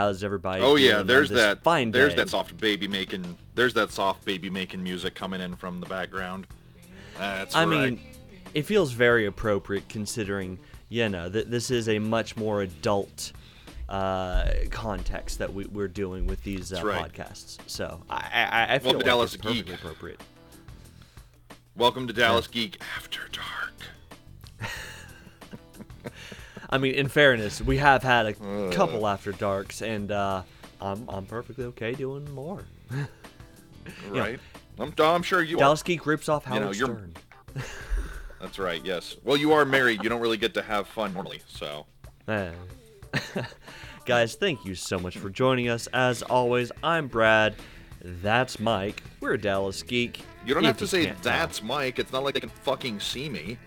How's everybody? Oh yeah, there's that. Fine there's day? that soft baby making. There's that soft baby making music coming in from the background. That's I right. mean, it feels very appropriate considering, you know, that this is a much more adult uh, context that we, we're doing with these uh, right. podcasts. So I, I, I feel to like Dallas it's perfectly Geek. appropriate. Welcome to Dallas Geek After Dark. I mean, in fairness, we have had a couple after darks, and uh, I'm I'm perfectly okay doing more. Right. I'm, I'm sure you Dallas Geek rips off You Howard know, you're- Stern. That's right. Yes. Well, you are married. You don't really get to have fun normally. So. Eh. Guys, thank you so much for joining us. As always, I'm Brad. That's Mike. We're a Dallas Geek. You don't If have to say can't tell. that's Mike. It's not like they can fucking see me.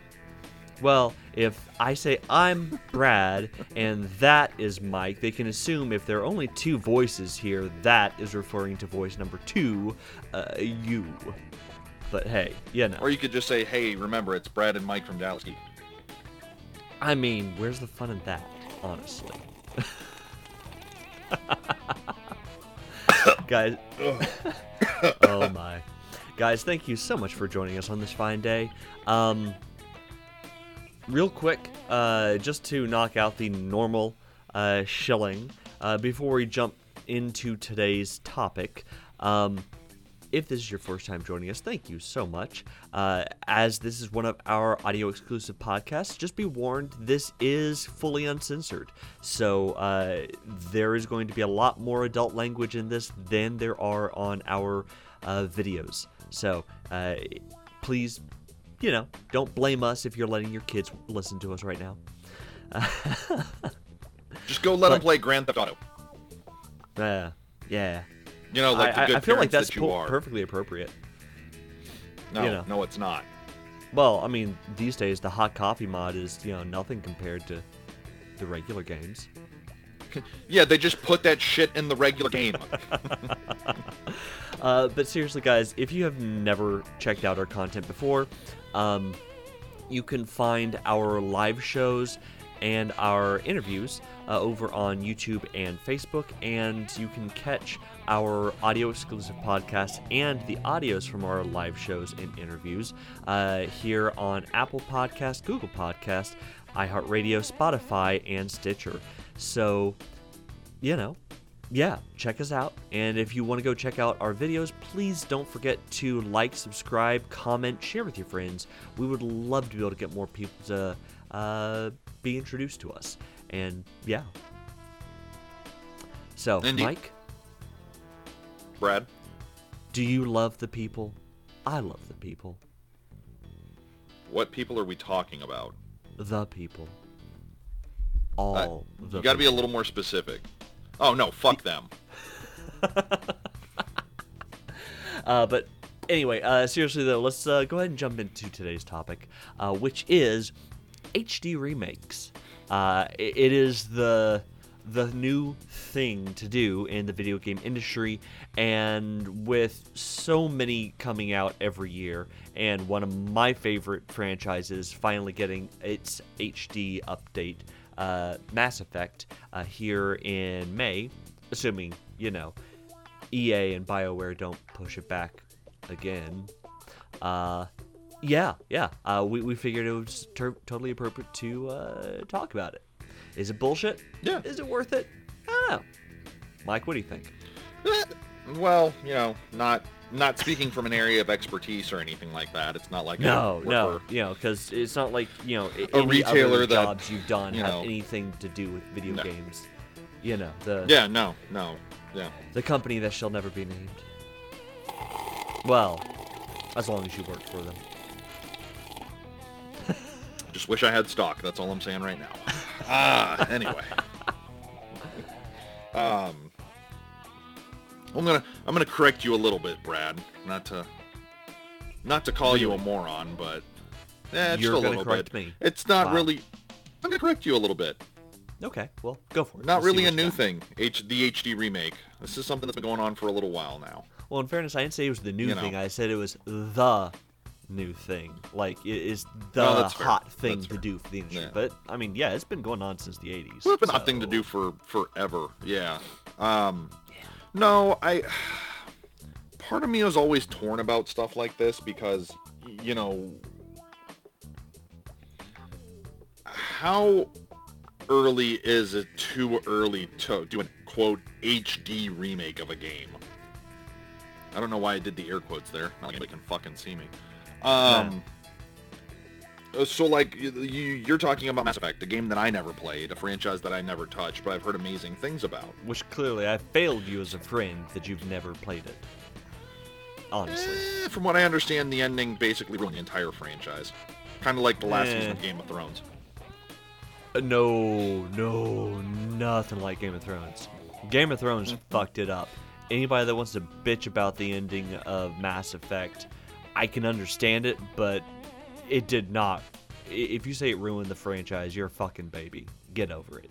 Well, if I say I'm Brad and that is Mike, they can assume if there are only two voices here, that is referring to voice number two, uh, you. But hey, you know. Or you could just say, "Hey, remember, it's Brad and Mike from Dallas Geek." I mean, where's the fun in that, honestly? Guys, oh my. Guys, thank you so much for joining us on this fine day. Um, real quick, uh, just to knock out the normal uh, shilling, uh, before we jump into today's topic, um, if this is your first time joining us, thank you so much. Uh, as this is one of our audio exclusive podcasts, just be warned this is fully uncensored. So uh, there is going to be a lot more adult language in this than there are on our uh, videos. So uh, please, you know, don't blame us if you're letting your kids listen to us right now. Just go let them play Grand Theft Auto. Uh, yeah. You know, like I, the good I- I feel like that's that po- perfectly appropriate. No, you know. no, it's not. Well, I mean, these days the hot coffee mod is, you know, nothing compared to the regular games. Yeah, they just put that shit in the regular game. Uh, but seriously, guys, if you have never checked out our content before, um, you can find our live shows and our interviews uh, over on YouTube and Facebook, and you can catch our audio exclusive podcast and the audios from our live shows and interviews uh, here on Apple Podcast, Google Podcast, iHeartRadio, Spotify, and Stitcher. So, you know, yeah, check us out. And if you want to go check out our videos, please don't forget to like, subscribe, comment, share with your friends. We would love to be able to get more people to uh, be introduced to us. And yeah. So, Indeed. Mike, Brad, do you love the people? I love the people. what people are we talking about? The people. All the You got to be a little more specific. Oh no, fuck them. Uh, but anyway, uh, seriously though, let's uh, go ahead and jump into today's topic, uh, which is HD remakes. Uh, it is the the new thing to do in the video game industry, and with so many coming out every year, and one of my favorite franchises finally getting its HD update, uh, Mass Effect, uh, here in May, assuming you know EA and BioWare don't push it back again. Uh, yeah, yeah. Uh, we, we figured it was ter- totally appropriate to uh, talk about it. Is it bullshit? Yeah. Is it worth it? I don't know. Mike, what do you think? Eh, Well, you know, not not speaking from an area of expertise or anything like that. It's not like No, no. You know, because it's not like, you know, a A retailer that, jobs you've done you have know- anything to do with video No. games. You know, the, Yeah, no, no, yeah. the company that shall never be named. Well, as long as you work for them. Just wish I had stock. That's all I'm saying right now. Ah, anyway. Um, I'm gonna I'm gonna correct you a little bit, Brad. Not to not to call you a moron, but eh, just You're a gonna little correct bit. me. It's not Wow. really. I'm gonna correct you a little bit. Okay, well, go for it. Not Let's really a new got. thing. H the HD remake. This is something that's been going on for a little while now. Well, in fairness, I didn't say it was the new You know. thing. I said it was the new thing. Like it is the fair. hot thing That's to fair. do for the industry. Yeah. But I mean, yeah, it's been going on since the 80s. Well, it's been a hot thing to do for forever. Yeah. Um, no, I. Part of me is always torn about stuff like this because, you know, how early is it too early to do a quote HD remake of a game? I don't know why I did the air quotes there. Not anybody can fucking see me. Um. Uh, So like you, you- you're talking about Mass Effect, a game that I never played, a franchise that I never touched, but I've heard amazing things about. Which clearly I failed you as a friend that you've never played it. Honestly. Eh, from what I understand, the ending basically ruined the entire franchise, kind of like the last Eh. season of Game of Thrones. Uh, No, no, nothing like Game of Thrones. Game of Thrones Mm-hmm. fucked it up. Anybody that wants to bitch about the ending of Mass Effect, I can understand it, but it did not. If you say it ruined the franchise, you're a fucking baby. Get over it.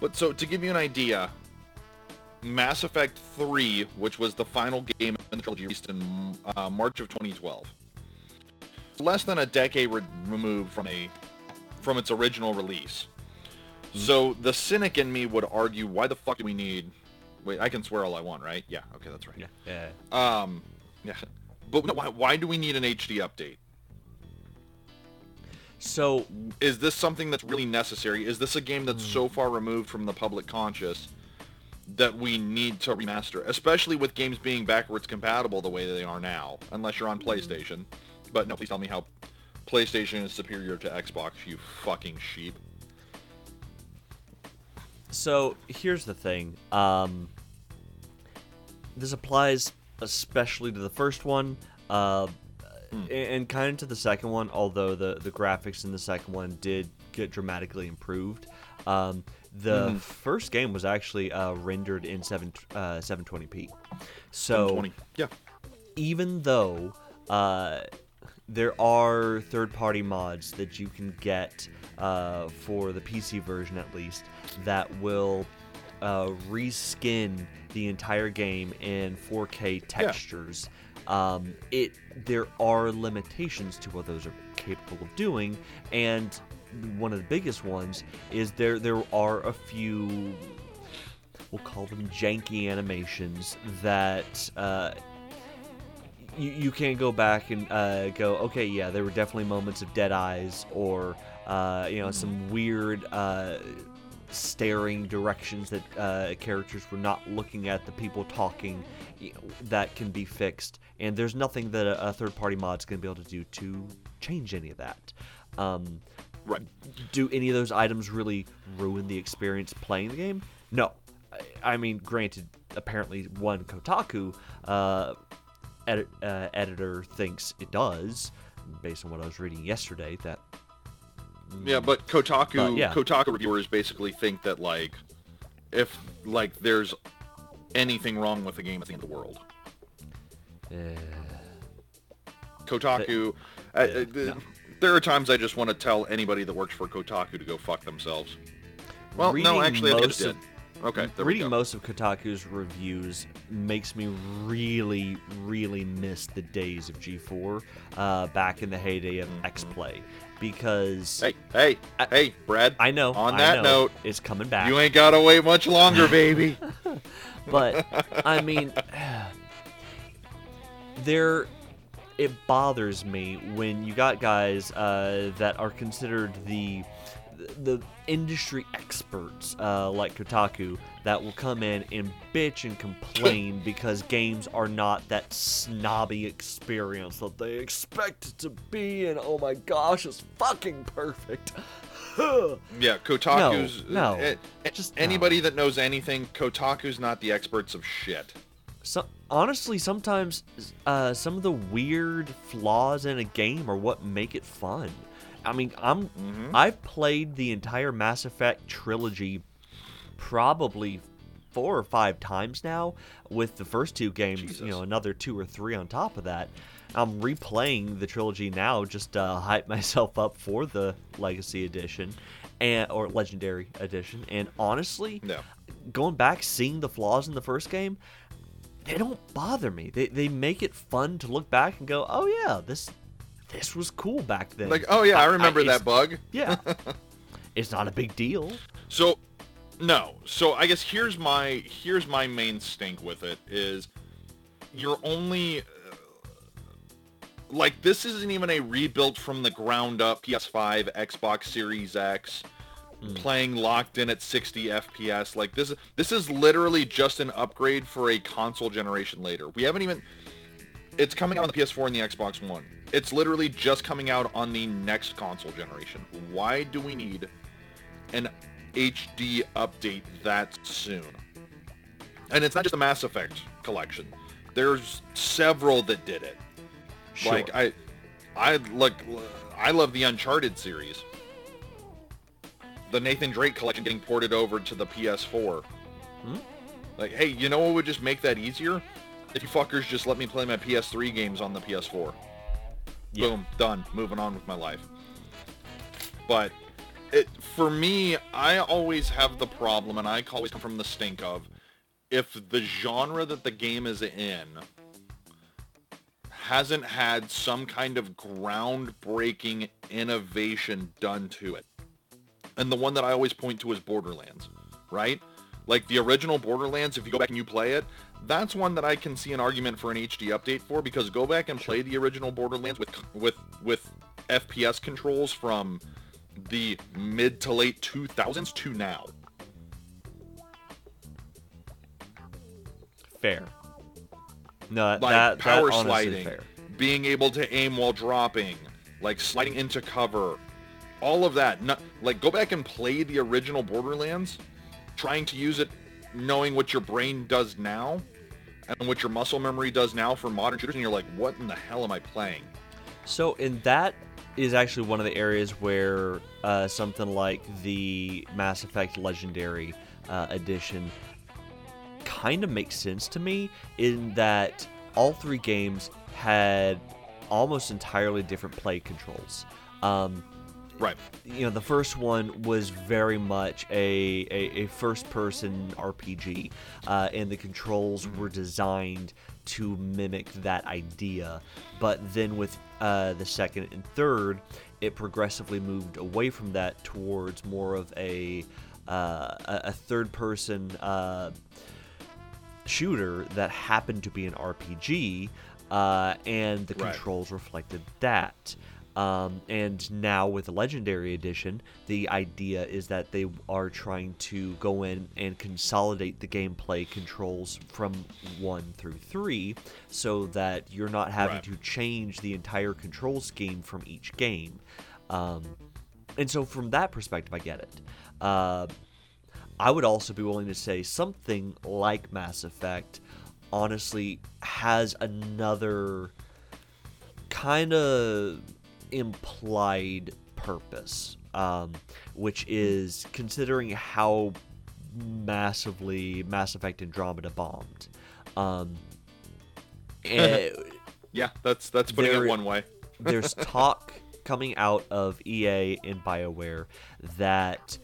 But so to give you an idea, Mass Effect 3, which was the final game in the trilogy, released in uh, March of 2012. Less than a decade re- removed from a from its original release. So the cynic in me would argue, why the fuck do we need? Wait, I can swear all I want, right? Yeah. Okay, that's right. Yeah. Yeah. Um, yeah. But no, why, why do we need an HD update? So Is this something that's really necessary? Is this a game that's Hmm. so far removed from the public conscious that we need to remaster? Especially with games being backwards compatible the way they are now, unless you're on Hmm. PlayStation. But no, please tell me how PlayStation is superior to Xbox, you fucking sheep. So here's the thing. Um, this applies especially to the first one, uh, and, and kind of to the second one. Although the the graphics in the second one did get dramatically improved. Um, the first game was actually uh, rendered in seven uh, 720p. So 20. Yeah. even though uh, there are third-party mods that you can get uh, for the PC version at least that will uh, reskin the entire game in 4K textures. Um, it there are limitations to what those are capable of doing, and one of the biggest ones is there there are a few we'll call them janky animations that uh, you, you can't go back and uh, go, okay, yeah, there were definitely moments of dead eyes or, uh, you know, some weird uh, staring directions that uh, characters were not looking at the people talking. You know, that can be fixed, and there's nothing that a, a third-party mod's going to be able to do to change any of that. Um, Right. do any of those items really ruin the experience playing the game? No. I, I mean, granted, apparently one Kotaku uh, edit, uh, editor thinks it does, based on what I was reading yesterday. That Yeah, but Kotaku But, yeah. Kotaku reviewers basically think that like if like there's anything wrong with the game, it's the end of the world. uh, Kotaku. uh, uh, no. There are times I just want to tell anybody that works for Kotaku to go fuck themselves. Well, no, actually, I just did. Okay, reading most of Kotaku's reviews makes me really, really miss the days of G4 uh, back in the heyday of XPlay because Hey, hey, I- hey, Brad. I know On that know, note, it's coming back. you ain't gotta wait much longer, baby. but I mean, there, it bothers me when you got guys uh, that are considered the the industry experts uh, like Kotaku that will come in and bitch and complain because games are not that snobby experience that they expect it to be and oh my gosh it's fucking perfect yeah, Kotaku's. No, no, eh, eh, just no. anybody that knows anything, Kotaku's not the experts of shit. So, honestly, sometimes uh, some of the weird flaws in a game are what make it fun. I mean, I'm mm-hmm. I've played the entire Mass Effect trilogy probably four or five times now. With the first two games, you know, another two or three on top of that. I'm replaying the trilogy now just to hype myself up for the Legacy Edition, and or Legendary Edition. And honestly, No. going back, seeing the flaws in the first game, they don't bother me. They they make it fun to look back and go, oh yeah, this this was cool back then. Like, oh yeah, I remember it's- that bug. Yeah, it's not a big deal. So, no. So I guess here's my here's my main stink with it is you're only uh, like this isn't even a rebuilt from the ground up PS5, Xbox Series X, playing locked in at 60 FPS. Like this this is literally just an upgrade for a console generation later. We haven't even it's coming out on the PS4 and the Xbox One. It's literally just coming out on the next console generation. Why do we need an HD update that soon? And it's not just the Mass Effect collection. There's several that did it. Sure. Like I, I look, I love the Uncharted series. The Nathan Drake collection getting ported over to the PS4. Hmm? Like, hey, you know what would just make that easier? If you fuckers just let me play my PS3 games on the PS4. Yeah. Boom, done. Moving on with my life. But it for me, I always have the problem, and I always come from the stink of if the genre that the game is in hasn't had some kind of groundbreaking innovation done to it. And the one that I always point to is Borderlands, right? Like the original Borderlands, if you go back and you play it, that's one that I can see an argument for an HD update for because go back and play the original Borderlands with with with FPS controls from the mid to late 2000s to now. Fair. No, like that power that sliding, fair. being able to aim while dropping, like sliding into cover, all of that. No, like go back and play the original Borderlands, trying to use it, knowing what your brain does now, and what your muscle memory does now for modern shooters, and you're like, what in the hell am I playing? So, and that is actually one of the areas where uh, something like the Mass Effect Legendary uh, Edition kind of makes sense to me in that all three games had almost entirely different play controls. Um, Right. you know the first one was very much a, a, a first person rpg uh, and the controls were designed to mimic that idea but then with uh, the second and third it progressively moved away from that towards more of a uh, a, a third person uh, shooter that happened to be an RPG, uh, and the Right. controls reflected that. Um, and now with the Legendary Edition, the idea is that they are trying to go in and consolidate the gameplay controls from one through three, so that you're not having Right. to change the entire control scheme from each game. Um, and so, from that perspective, I get it. Uh, I would also be willing to say something like Mass Effect honestly has another kind of implied purpose, um, which is considering how massively Mass Effect Andromeda bombed. Um, eh, Yeah, that's that's putting There- it one way. there's talk coming out of EA and BioWare that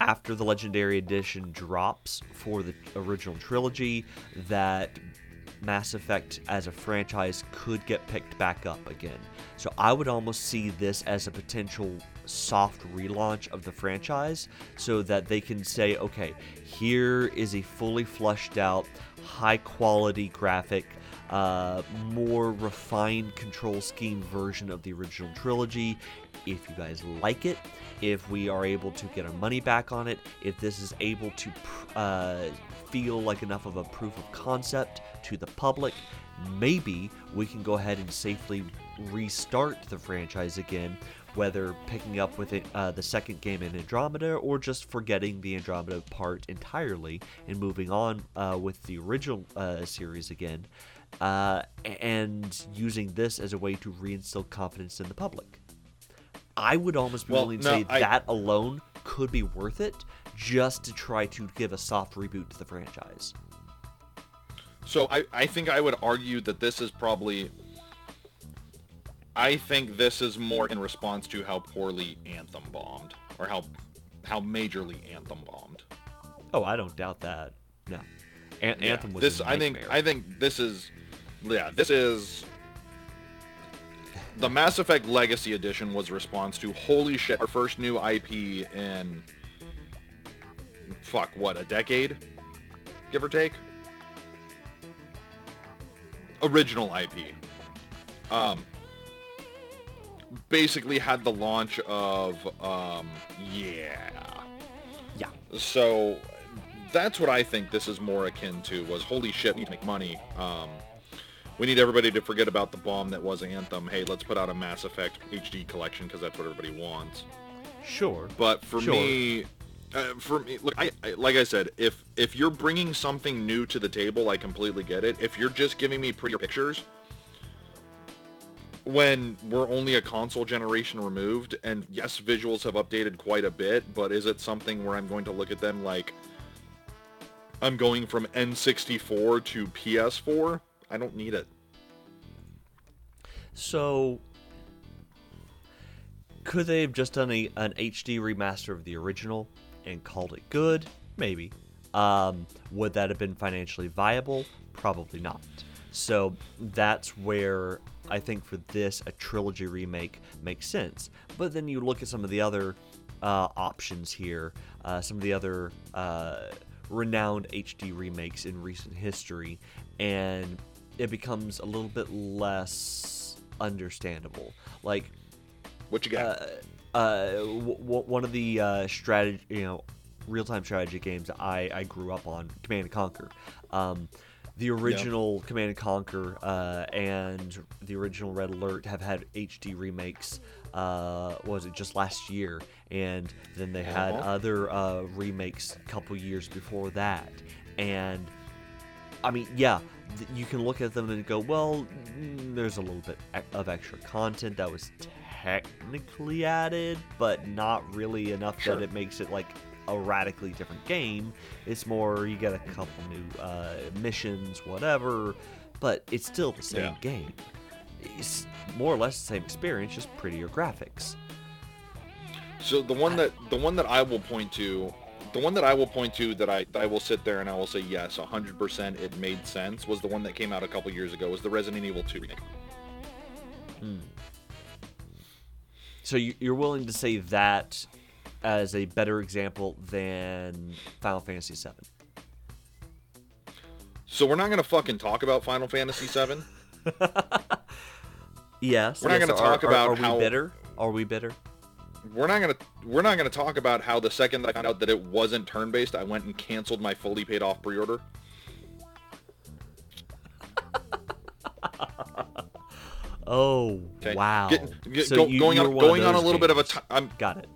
after the Legendary Edition drops for the original trilogy, that Mass Effect as a franchise could get picked back up again. So I would almost see this as a potential soft relaunch of the franchise so that they can say, okay, here is a fully flushed out, high quality graphic, uh, more refined control scheme version of the original trilogy. If you guys like it, if we are able to get our money back on it, if this is able to uh, feel like enough of a proof of concept to the public, maybe we can go ahead and safely restart the franchise again, whether picking up with it, uh, the second game in Andromeda or just forgetting the Andromeda part entirely and moving on uh, with the original uh, series again, uh, and using this as a way to reinstill confidence in the public. I would almost be Well, willing to no, say I- that alone could be worth it just to try to give a soft reboot to the franchise. So I, I think I would argue that this is probably I think this is more in response to how poorly Anthem bombed. Or how how majorly Anthem bombed. Oh, I don't doubt that. No. An- Yeah, Anthem was this. I think. I think this is. Yeah, this is. The Mass Effect Legacy Edition was a response to holy shit, our first new IP in fuck what a decade, give or take. Original IP. Um, basically had the launch of um, yeah. yeah. So that's what I think this is more akin to was holy shit, we need to make money. Um, we need everybody to forget about the bomb that was Anthem. Hey, let's put out a Mass Effect HD collection because that's what everybody wants. Sure. But for Sure. me, uh, for me, look, I, I like I said, if if you're bringing something new to the table, I completely get it. If you're just giving me prettier pictures, when we're only a console generation removed, and yes, visuals have updated quite a bit, but is it something where I'm going to look at them like I'm going from N64 to PS4? I don't need it. So, could they have just done a, an HD remaster of the original and called it good? Maybe. Um, would that have been financially viable? Probably not. So that's where I think for this a trilogy remake makes sense. But then you look at some of the other uh, options here, uh, some of the other uh, renowned HD remakes in recent history, and it becomes a little bit less understandable. Like What you got? uh, uh, w- w- one of the uh, strategy, you know, real-time strategy games I, I grew up on, Command and Conquer. Um, the original Command and Conquer uh, and the original Red Alert have had HD remakes. Uh, was it just last year? And then they had Uh-huh. other uh, remakes a couple years before that. And I mean, yeah, you can look at them and go, well, mm, there's a little bit of extra content that was technically added, but not really enough Sure. that it makes it like a radically different game. It's more you get a couple new uh, missions, whatever, but it's still the same Yeah. game. It's more or less the same experience, just prettier graphics. So the one that the one that I will point to, the one that I will point to that I that I will sit there and I will say yes, 100% it made sense was the one that came out a couple years ago was the Resident Evil 2 remake. Hmm. So you- you're willing to say that as a better example than Final Fantasy VII? So we're not going to fucking talk about Final Fantasy 7. Yes. We're not yes, gonna are- talk are- about are how- we bitter? Are we bitter? We're not going to we're not to talk about how the second I found out that it wasn't turn-based, I went and canceled my fully paid off pre-order. Oh Okay. wow! Get- get- So go- you- going on going on a little bit of a games. ti- I'm Got it.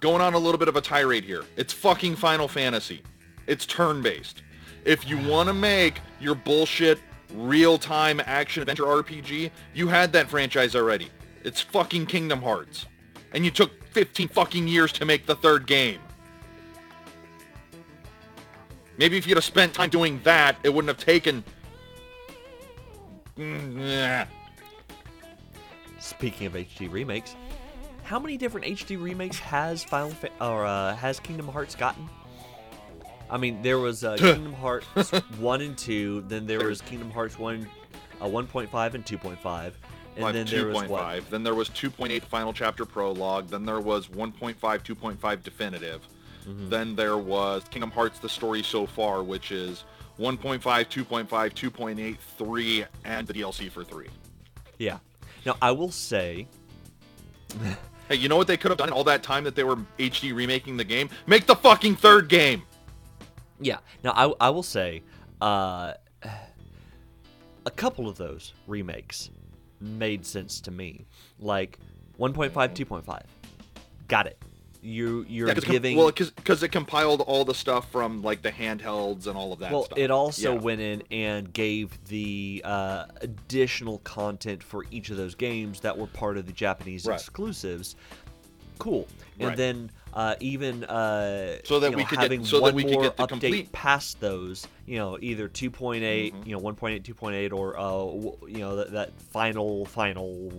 going on a little bit of a tirade here. It's fucking Final Fantasy. It's turn-based. If you want to make your bullshit real-time action adventure RPG, you had that franchise already. It's fucking Kingdom Hearts. And you took 15 fucking years to make the third game. Maybe if you'd have spent time doing that, it wouldn't have taken... Mm. Speaking of HD remakes, how many different HD remakes has Final Fa- or uh, has Kingdom Hearts gotten? I mean, there was uh, Kingdom Hearts one and two, then there was Kingdom Hearts one, uh, 1.5 and 2.5, and then there was 2.5. what? Then there was 2.8 final chapter prologue. Then there was 1.5, 2.5 definitive. Mm-hmm. Then there was Kingdom Hearts: The Story So Far, which is 1.5, 2.5, 2.8, 3, and the DLC for 3. Yeah. Now I will say, Hey, you know what they could have done all that time that they were HD remaking the game? Make the fucking third game. yeah. Now I, I will say, uh, a couple of those remakes made sense to me. Like 1.5, 2.5, got it. You you're Yeah, giving well, because it compiled all the stuff from like the handhelds and all of that Well, stuff. it also Yeah. went in and gave the uh, additional content for each of those games that were part of the Japanese Right. exclusives. Cool. And Right. then uh, even uh, So that we know, could get- having so that one we could more get the update complete- past those, you know, either 2.8, Mm-hmm. you know, 1.8, 2.8, or uh, w- you know that, that final, final,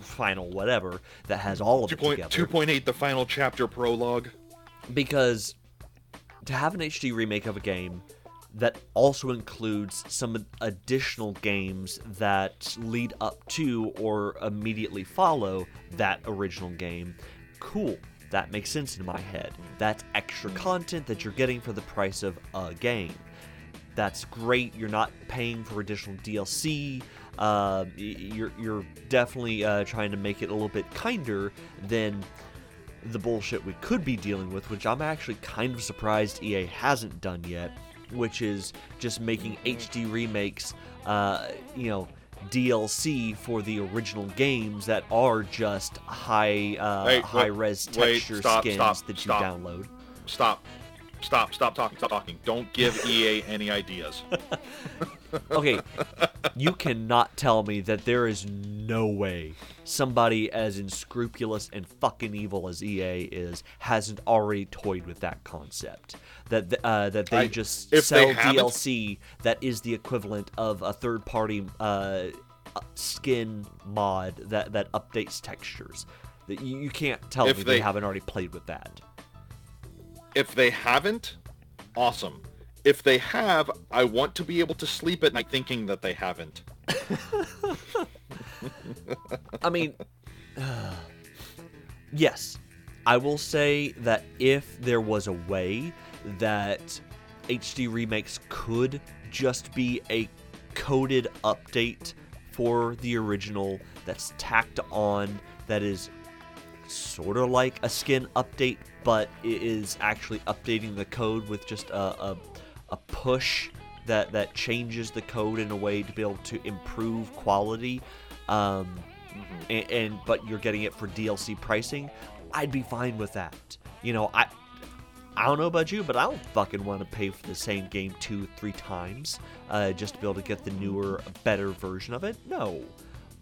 final whatever that has all of it together. 2.8, the final chapter prologue. because to have an HD remake of a game that also includes some additional games that lead up to or immediately follow that original game. Cool. That makes sense in my head. That's extra content that you're getting for the price of a game. That's great. You're not paying for additional DLC. Uh, you're you're definitely uh, trying to make it a little bit kinder than the bullshit we could be dealing with, which I'm actually kind of surprised EA hasn't done yet, which is just making HD remakes, uh, you know, DLC for the original games that are just high uh, Wait, high wait, res wait, texture stop, skins stop, that stop. you download. Stop. Stop. Stop talking. Stop talking. Don't give EA any ideas. okay, you cannot tell me that there is no way somebody as unscrupulous and fucking evil as EA is hasn't already toyed with that concept. That th- uh, that they I- just if they sell DLC that is the equivalent of a third-party uh, uh, skin mod that that updates textures. That you, you can't tell If me they they- haven't already played with that. If they haven't, awesome. If they have, I want to be able to sleep at night thinking that they haven't. I mean, yes, I will say that if there was a way that HD remakes could just be a coded update for the original that's tacked on, that is sort of like a skin update, but it is actually updating the code with just a, a, a push that, that changes the code in a way to be able to improve quality. Um, and, and but you're getting it for DLC pricing, I'd be fine with that. You know, I I don't know about you, but I don't fucking want to pay for the same game two, three times uh, just to be able to get the newer, better version of it. No,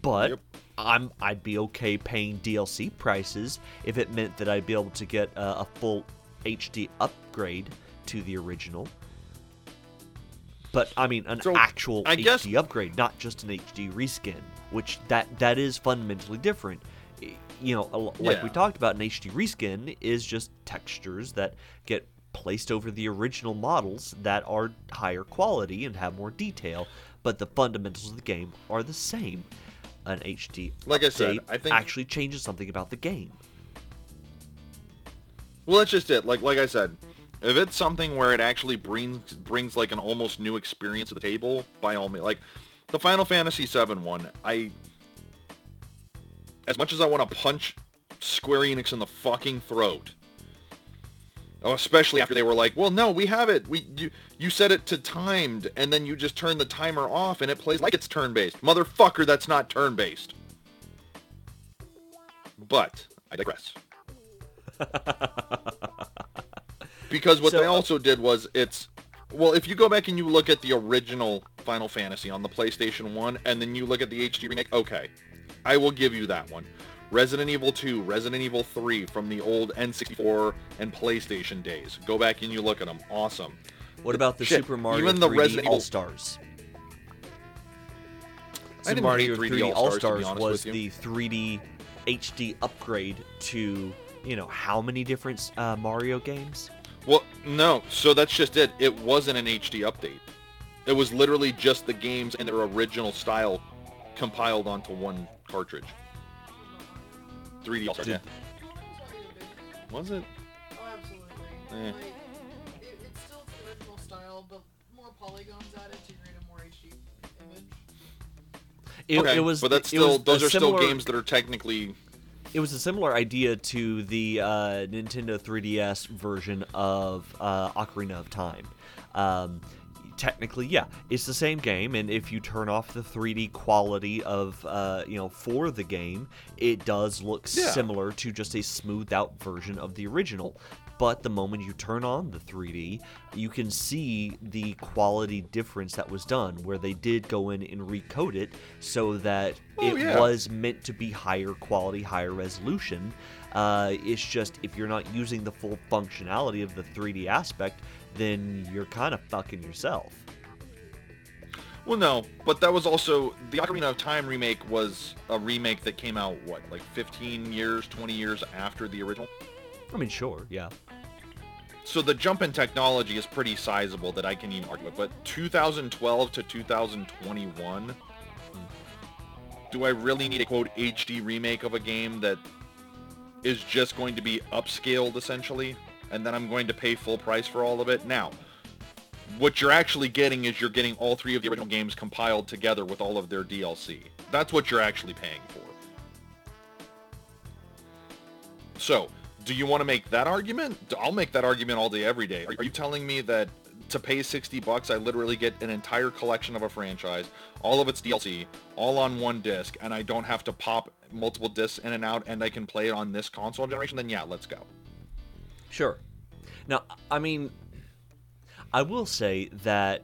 but Yep. I'm I'd be okay paying DLC prices if it meant that I'd be able to get a, a full HD upgrade to the original. But I mean, an So, actual I HD guess- upgrade, not just an HD reskin, which that that is fundamentally different. You know, like we talked about, an HD reskin is just textures that get placed over the original models that are higher quality and have more detail, but the fundamentals of the game are the same. An HD Like I said, I think- actually changes something about the game. Well, that's just it. Like like I said, if it's something where it actually brings brings like an almost new experience to the table, by all means, like the Final Fantasy VII one, I as much as I want to punch Square Enix in the fucking throat. Oh, especially after they were like, "Well, no, we have it. We you you set it to timed, and then you just turn the timer off, and it plays like it's turn-based." Motherfucker, that's not turn-based. But I digress. because what So, they uh, also did was it's well, if you go back and you look at the original Final Fantasy on the PlayStation 1 and then you look at the HD remake, okay. I will give you that one. Resident Evil 2, Resident Evil 3 from the old N64 and PlayStation days. Go back and you look at them. Awesome. What about the Shit, Super Mario even the 3D Resident Evil- All Stars? I Super didn't Mario 3D, 3D All All-Stars, to be Stars honest was the 3D HD upgrade to you know how many different uh, Mario games? Well, no. So that's just it. It wasn't an HD update. It was literally just the games in their original style compiled onto one cartridge. 3D All-Stars, yeah. Was it? Oh, absolutely. Eh. Like, it, it's still the original style, but more polygons added to create a more HD image. It, okay, it was but that's still was those are similar, still games that are technically It was a similar idea to the uh, Nintendo 3DS version of uh, Ocarina of Time. Um, technically, yeah, it's the same game, and if you turn off the 3D quality of uh, you know for the game, it does look Yeah. similar to just a smoothed out version of the original. But the moment you turn on the 3D, you can see the quality difference that was done, where they did go in and recode it so that Oh, it yeah. was meant to be higher quality, higher resolution. Uh, it's just if you're not using the full functionality of the 3D aspect, then you're kind of fucking yourself. well no but that was also the ocarina of time remake was a remake that came out what like 15 years 20 years after the original I mean, sure, yeah. so the jump in technology is pretty sizable that I can even argue with. But 2012 to 2021, do I really need a quote HD remake of a game that is just going to be upscaled essentially, and then I'm going to pay full price for all of it? Now, what you're actually getting is you're getting all three of the original games compiled together with all of their DLC. That's what you're actually paying for. So, do you want to make that argument? I'll make that argument all day, every day. Are, you telling me that to pay 60 bucks, I literally get an entire collection of a franchise, all of its DLC, all on one disc, and I don't have to pop multiple discs in and out, and I can play it on this console generation? Then yeah, let's go. Sure. Now, I mean, I will say that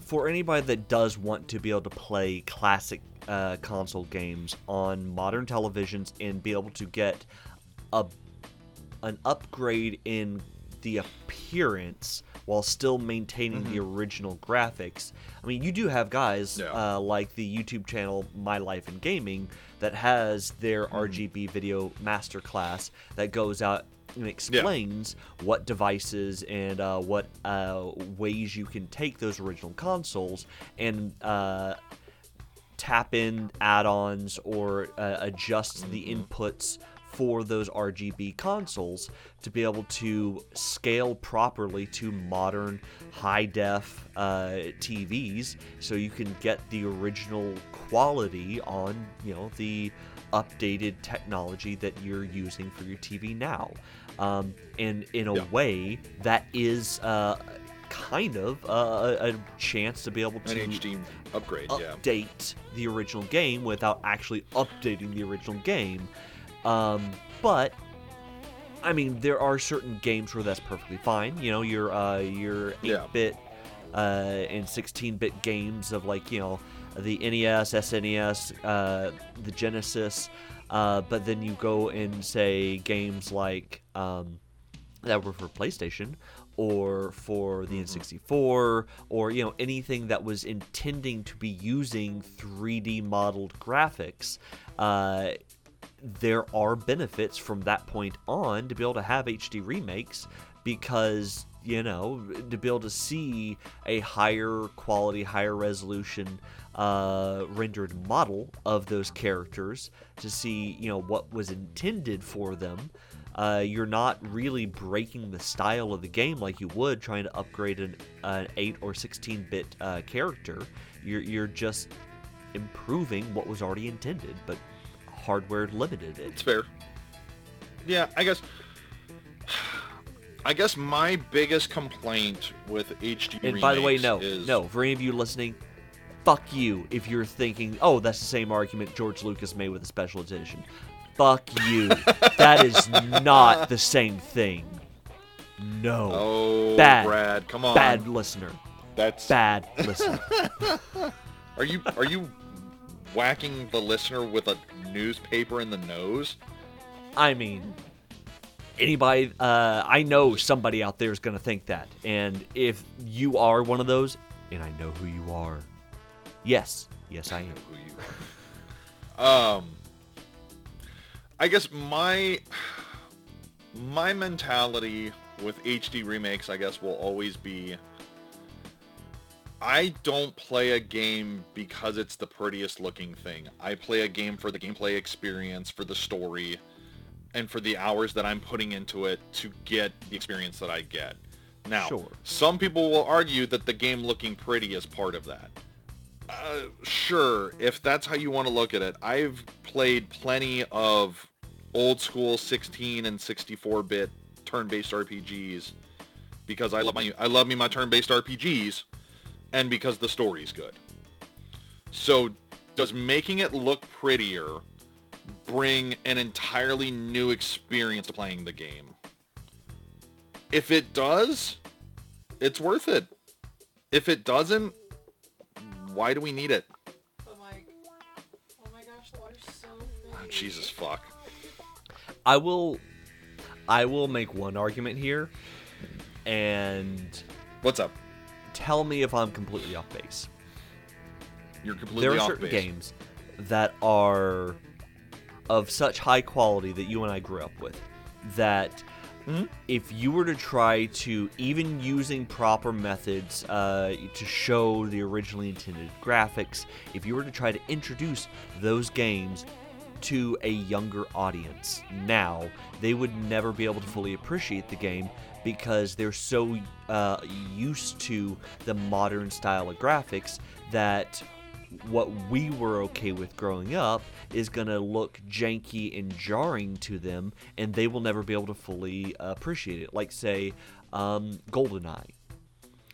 for anybody that does want to be able to play classic uh, console games on modern televisions and be able to get a an upgrade in the appearance while still maintaining the original graphics. I mean, you do have guys Yeah. uh, like the YouTube channel My Life in Gaming that has their RGB video masterclass that goes out and explains what devices and uh, what uh, ways you can take those original consoles and uh, tap in add-ons or uh, adjust the inputs for those RGB consoles to be able to scale properly to modern high def uh, TVs so you can get the original quality on you know the updated technology that you're using for your TV now um, and in a Yeah. way that is uh, kind of uh, a, a chance to be able An to HD upgrade, yeah. update the original game without actually updating the original game. Um, but I mean, there are certain games where that's perfectly fine. You know, your uh, your 8-bit uh, and 16-bit games of like you know the NES, SNES, uh, the Genesis. Uh, but then you go and say games like um, that were for PlayStation or for the N64 or you know anything that was intending to be using 3D modeled graphics uh, there are benefits from that point on to be able to have HD remakes because you know to be able to see a higher quality higher resolution uh, rendered model of those characters to see you know what was intended for them uh, you're not really breaking the style of the game like you would trying to upgrade an, an 8 or 16 bit uh, character. You're, you're just improving what was already intended, but hardware limited it. It's fair. Yeah, I guess. I guess my biggest complaint with HD And by the way, no, is, no, for any of you listening, fuck you if you're thinking, oh, that's the same argument George Lucas made with the special edition. Fuck you. that is not the same thing. No. Oh, Bad. Brad, come on. Bad listener. That's. Bad listener. Are you are you whacking the listener with a newspaper in the nose? I mean, anybody, uh, I know somebody out there is going to think that. And if you are one of those, and I know who you are, yes, yes, I am. Who you? Um. I guess my my mentality with HD remakes, I guess, will always be I don't play a game because it's the prettiest looking thing. I play a game for the gameplay experience, for the story, and for the hours that I'm putting into it to get the experience that I get. Now, Sure. some people will argue that the game looking pretty is part of that. Uh, sure, if that's how you want to look at it. I've played plenty of old school 16 and 64-bit turn-based RPGs because I love my I love me my turn-based RPGs and because the story's good. So does making it look prettier bring an entirely new experience to playing the game? If it does, it's worth it. If it doesn't, why do we need it? But Mike, oh my gosh, the water's so Oh. Jesus fuck. I will, I will make one argument here, and What's up? tell me if I'm completely off base. You're completely there are off certain base. games that are of such high quality that you and I grew up with that if you were to try to even using proper methods uh, to show the originally intended graphics if you were to try to introduce those games to a younger audience now they would never be able to fully appreciate the game because they're so uh, used to the modern style of graphics that what we were okay with growing up is going to look janky and jarring to them, and they will never be able to fully appreciate it. Like, say, um, GoldenEye.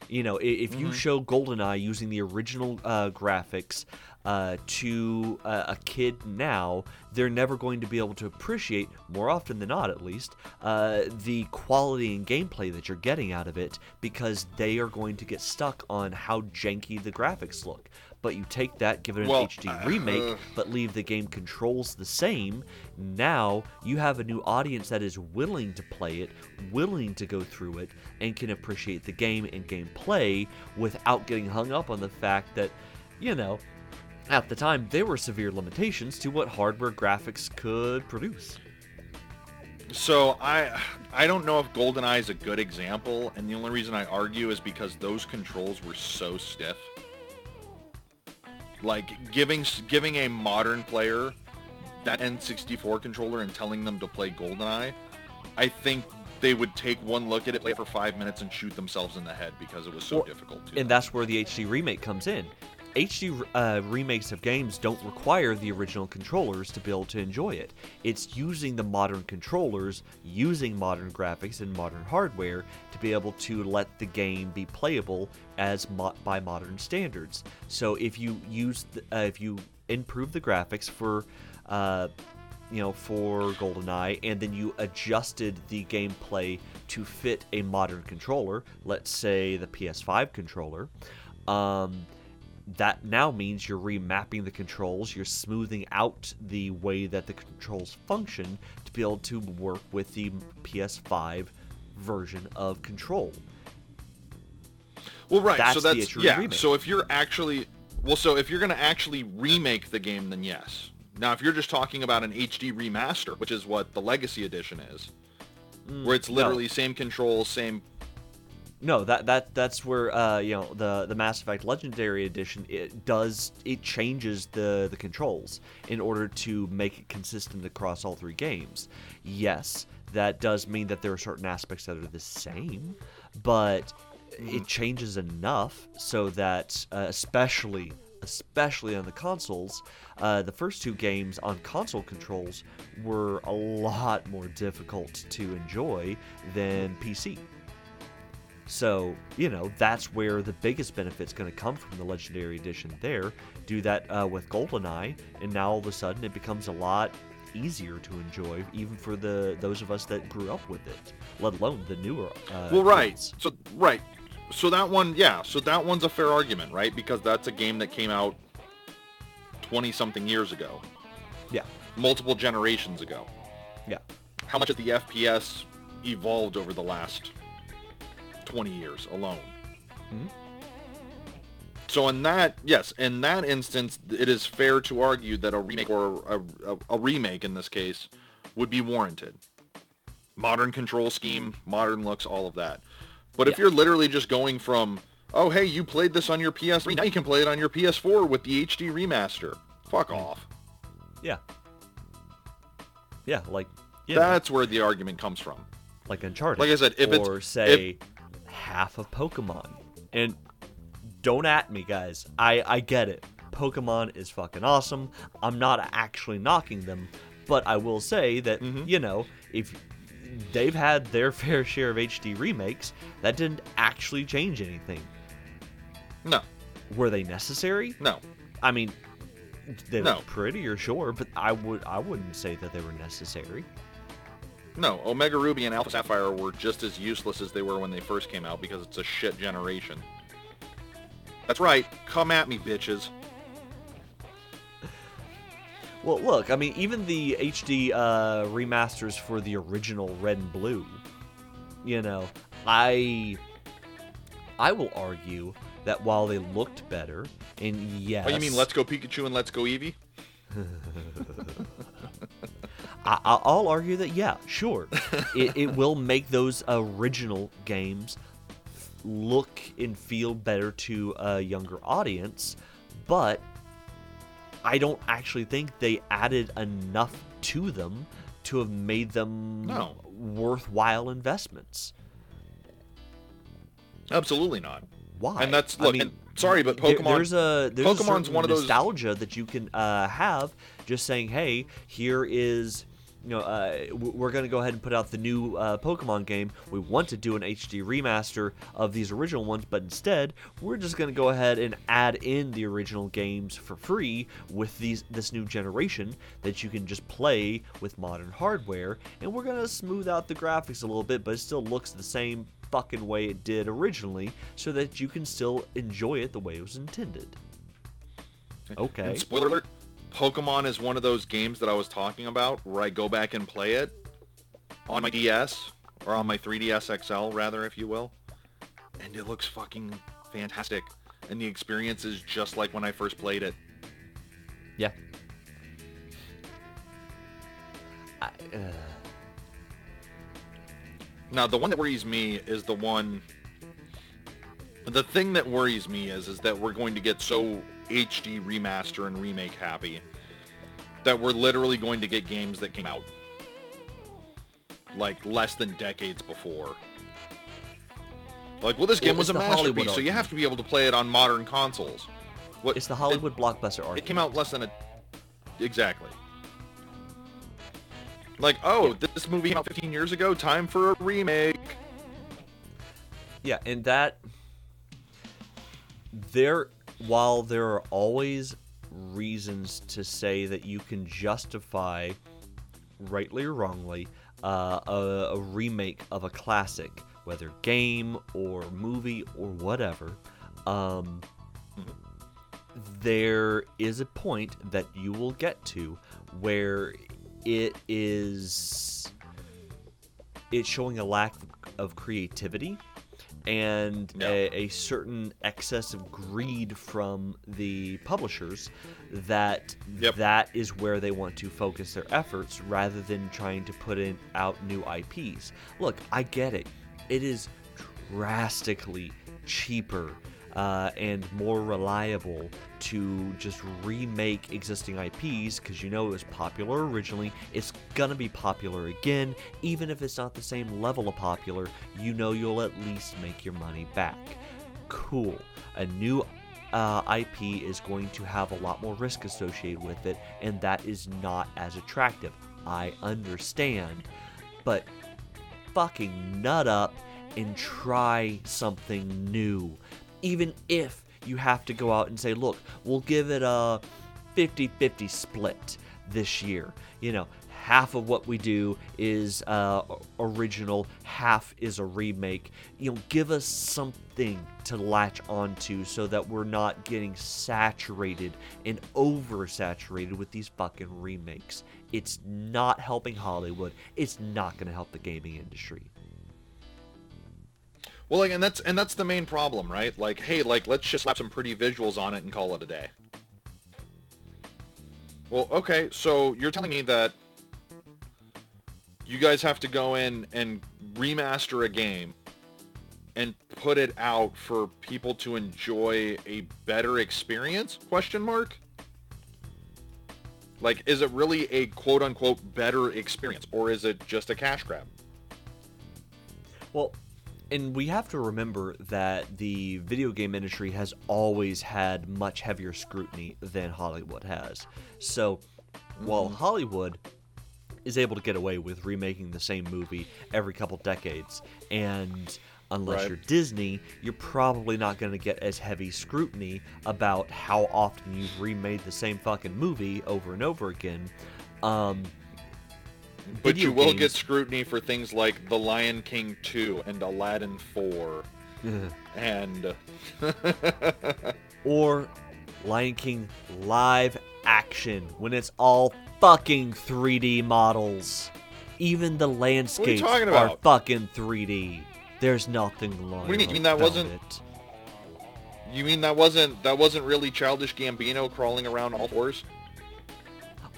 You know, if you show GoldenEye using the original uh, graphics uh, to uh, a kid now, they're never going to be able to appreciate, more often than not at least, uh, the quality and gameplay that you're getting out of it because they are going to get stuck on how janky the graphics look. But you take that, give it an Well, HD uh, remake, but leave the game controls the same. Now you have a new audience that is willing to play it, willing to go through it, and can appreciate the game and gameplay without getting hung up on the fact that, you know, at the time there were severe limitations to what hardware graphics could produce. So I I don't know if GoldenEye is a good example, and the only reason I argue is because those controls were so stiff. Like giving giving a modern player that N64 controller and telling them to play GoldenEye, I think they would take one look at it, play it for five minutes, and shoot themselves in the head because it was so Well, difficult. To And them. that's where the HD remake comes in. HD uh, remakes of games don't require the original controllers to be able to enjoy it. It's using the modern controllers, using modern graphics and modern hardware to be able to let the game be playable as mo- by modern standards. So if you use, the, uh, if you improve the graphics for uh, you know, for GoldenEye, and then you adjusted the gameplay to fit a modern controller, let's say the PS5 controller, um, that now means you're remapping the controls, you're smoothing out the way that the controls function to be able to work with the PS5 version of control. Well, right. That's so that's true yeah. remake. So if you're actually well, so if you're going to actually remake the game, then yes. Now, if you're just talking about an HD remaster, which is what the Legacy Edition is, where mm, it's no. literally same controls, same. No, that that that's where uh, you know the the Mass Effect Legendary Edition it does it changes the the controls in order to make it consistent across all three games. Yes, that does mean that there are certain aspects that are the same, but it changes enough so that uh, especially especially on the consoles, uh, the first two games on console controls were a lot more difficult to enjoy than PC. So, you know, that's where the biggest benefit's going to come from the Legendary Edition there. Do that uh, with GoldenEye, and now all of a sudden it becomes a lot easier to enjoy, even for the those of us that grew up with it, let alone the newer. Uh, Well, right. kids. So right. So that one, yeah. So that one's a fair argument, right? Because that's a game that came out twenty something years ago, Yeah, multiple generations ago. yeah. How much of the FPS evolved over the last twenty years alone? Mhm. So in that, yes, in that instance, it is fair to argue that a remake or a, a, a remake in this case would be warranted. Modern control scheme, modern looks, all of that. But if you're literally just going from, oh hey, you played this on your PS3, now you can play it on your PS4 with the HD remaster. Fuck off. Yeah. Yeah, like know, That's where the argument comes from. like Uncharted. like I said, if it's- or say half of Pokemon. And don't at me, guys. I I get it. Pokemon is fucking awesome. I'm not actually knocking them, but I will say that Mm-hmm. you know if they've had their fair share of HD remakes, that didn't actually change anything. No, Were they necessary? no. I mean, they No. or sure, but I would I wouldn't say that they were necessary. No, Omega Ruby and Alpha Sapphire were just as useless as they were when they first came out because it's a shit generation. That's right. Come at me, bitches. Well, look, I mean, even the HD uh, remasters for the original Red and Blue, you know, I I will argue that while they looked better, and yes, Oh, you mean Let's Go Pikachu and Let's Go Eevee? I, I- I'll argue that yeah, sure, it, it will make those original games look and feel better to a younger audience, but I don't actually think they added enough to them to have made them No. worthwhile investments. Absolutely not. Why? And that's I look. mean, and sorry, but Pokemon. there's a there's Pokemon's certain one of those- nostalgia that you can uh, have just saying, hey, here is. You know, uh, we're going to go ahead and put out the new uh, Pokemon game. We want to do an HD remaster of these original ones, but instead, we're just going to go ahead and add in the original games for free with these this new generation that you can just play with modern hardware. And we're going to smooth out the graphics a little bit, but it still looks the same fucking way it did originally, so that you can still enjoy it the way it was intended. Okay. And spoiler alert: Pokemon is one of those games that I was talking about, where I go back and play it on my DS or on my 3DS XL, rather, if you will, and it looks fucking fantastic. And the experience is just like when I first played it. Yeah. I, uh, Now, the one that worries me is the one. The thing that worries me is, is that we're going to get so HD remaster and remake happy that we're literally going to get games that came out like less than decades before. Like, well, this game Well, was a masterpiece, so you have to be able to play it on modern consoles. What? it's the Hollywood blockbuster It, argument. it came out less than a. Exactly. Like, oh, this movie came out 15 years ago. Time for a remake. Yeah, and that there while there are always reasons to say that you can justify rightly or wrongly uh, a, a remake of a classic whether game or movie or whatever um, there is a point that you will get to where it is it's showing a lack of creativity and Yeah. a, a certain excess of greed from the publishers that Yep. that is where they want to focus their efforts rather than trying to put in out new IPs. Look, I get it. It is drastically cheaper uh, and more reliable to just remake existing IPs because you know it was popular originally. It's gonna be popular again, even if it's not the same level of popular. You know you'll at least make your money back. Cool. A new uh, IP is going to have a lot more risk associated with it, and that is not as attractive. I understand, but fucking nut up and try something new. Even if you have to go out and say, look, we'll give it a 50 50 split this year. You know, half of what we do is uh, original, half is a remake. You know, give us something to latch onto so that we're not getting saturated and oversaturated with these fucking remakes. It's not helping Hollywood. It's not going to help the gaming industry. Well, like, and that's and that's the main problem, right? Like, hey, like, let's just slap some pretty visuals on it and call it a day. Well, okay, so you're telling me that you guys have to go in and remaster a game and put it out for people to enjoy a better experience? Question mark. Like, is it really a quote unquote better experience, or is it just a cash grab? Well, and we have to remember that the video game industry has always had much heavier scrutiny than Hollywood has. So, while Hollywood is able to get away with remaking the same movie every couple decades, and unless Right. you're Disney, you're probably not going to get as heavy scrutiny about how often you've remade the same fucking movie over and over again. Um, But video you will get scrutiny for things like The Lion King 2 and Aladdin 4 and or Lion King live action when it's all fucking 3D models. Even the landscapes are about? fucking 3D. There's nothing lying. do you mean? You mean that wasn't- it. you mean that wasn't that wasn't really childish Gambino crawling around all fours?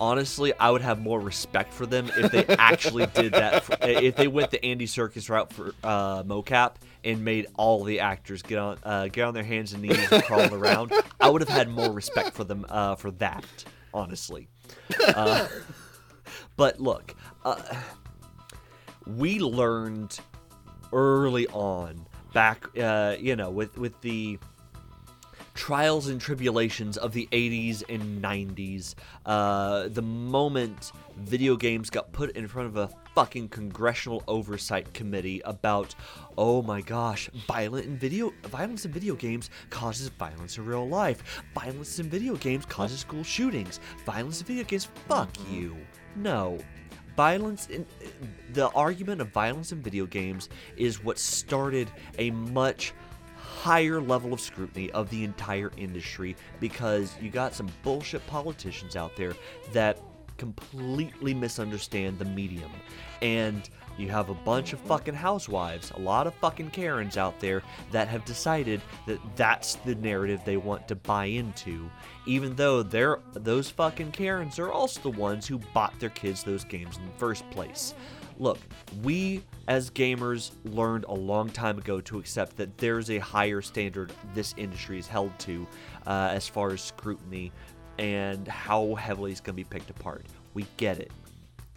Honestly, I would have more respect for them if they actually did that. For, if they went the Andy Serkis route for uh, mocap and made all the actors get on uh, get on their hands and knees and crawl around, I would have had more respect for them uh, for that. Honestly, uh, but look, uh, we learned early on back, uh, you know, with with the trials and tribulations of the 80s and 90s. Uh, the moment video games got put in front of a fucking congressional oversight committee about, oh my gosh, violent in video violence in video games causes violence in real life. Violence in video games causes school shootings. Violence in video games, fuck you. No, violence in the argument of violence in video games is what started a much higher level of scrutiny of the entire industry because you got some bullshit politicians out there that completely misunderstand the medium and you have a bunch of fucking housewives, a lot of fucking Karens out there that have decided that that's the narrative they want to buy into, even though they're those fucking Karens are also the ones who bought their kids those games in the first place. Look, we as gamers learned a long time ago to accept that there's a higher standard this industry is held to uh, as far as scrutiny and how heavily it's going to be picked apart. We get it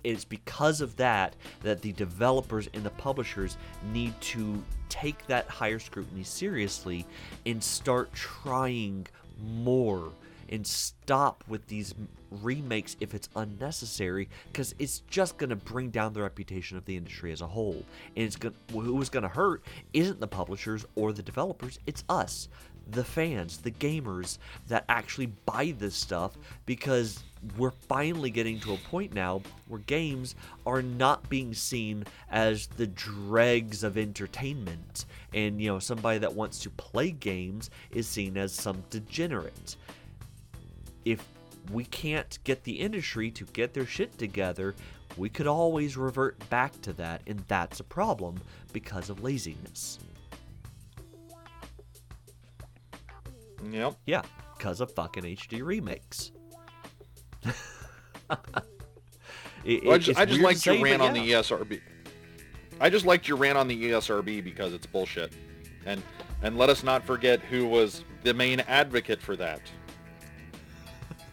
it's because of that that the developers and the publishers need to take that higher scrutiny seriously and start trying more and stop with these remakes if it's unnecessary because it's just going to bring down the reputation of the industry as a whole. And it's going who's going to hurt isn't the publishers or the developers it's us the fans the gamers that actually buy this stuff because we're finally getting to a point now where games are not being seen as the dregs of entertainment. And you know somebody that wants to play games is seen as some degenerate. If we can't get the industry to get their shit together we could always revert back to that and that's a problem because of laziness Yep. yeah because of fucking hd remakes It- Well, I just, I just liked your rant on the. ESRB. I just liked your rant on the ESRB because it's bullshit. And and let us not forget who was the main advocate for that.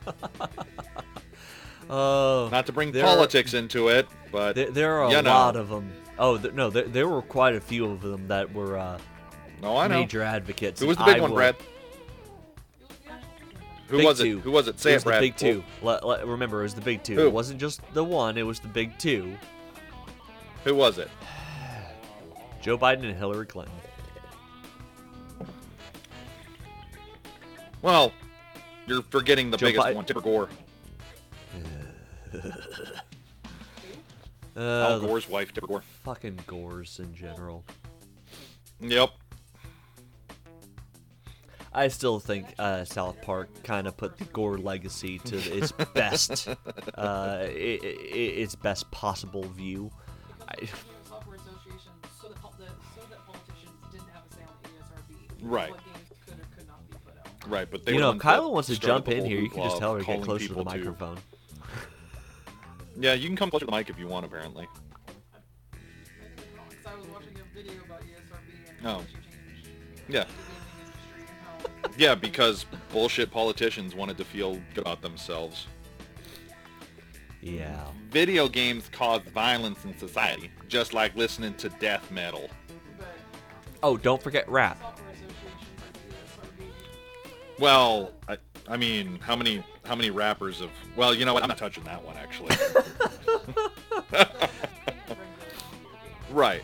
Oh, Not to bring There politics into it, but there, there are a know. lot of them. Oh th- no, there, there were quite a few of them that were uh, no, I know. major advocates. Who was the big I one, Brad? Who Big was two. it? Who was it? Say it it, was Brad. the big two. Let- let- remember, it was the big two. Who? It wasn't just the one; it was the big two. Who was it? Joe Biden and Hillary Clinton. Well, you're forgetting the Joe biggest Bi- one, Tipper Gore. Uh, Al the Gore's wife, Tipper Gore. fucking gores in general. Yep. I still think uh, South Park kind of put the Gore legacy to its best, uh, i- i- i- its best possible view. I, software association so that, pol- that so that politicians didn't have a say on the ESRB. Right. Right, but they you know, the if Kyla wants to jump in here, you can just tell her of to get closer to the people microphone. Yeah, you can come closer to the mic if you want, apparently. Because I was watching a video about ESRB and Oh. how it should change Yeah. the gaming industry and how Yeah, because bullshit politicians wanted to feel good about themselves. Yeah. Video games cause violence in society, just like listening to death metal. Oh, don't forget rap. Well, I, I mean, how many how many rappers have? Well, you know what? I'm not touching that one actually. right.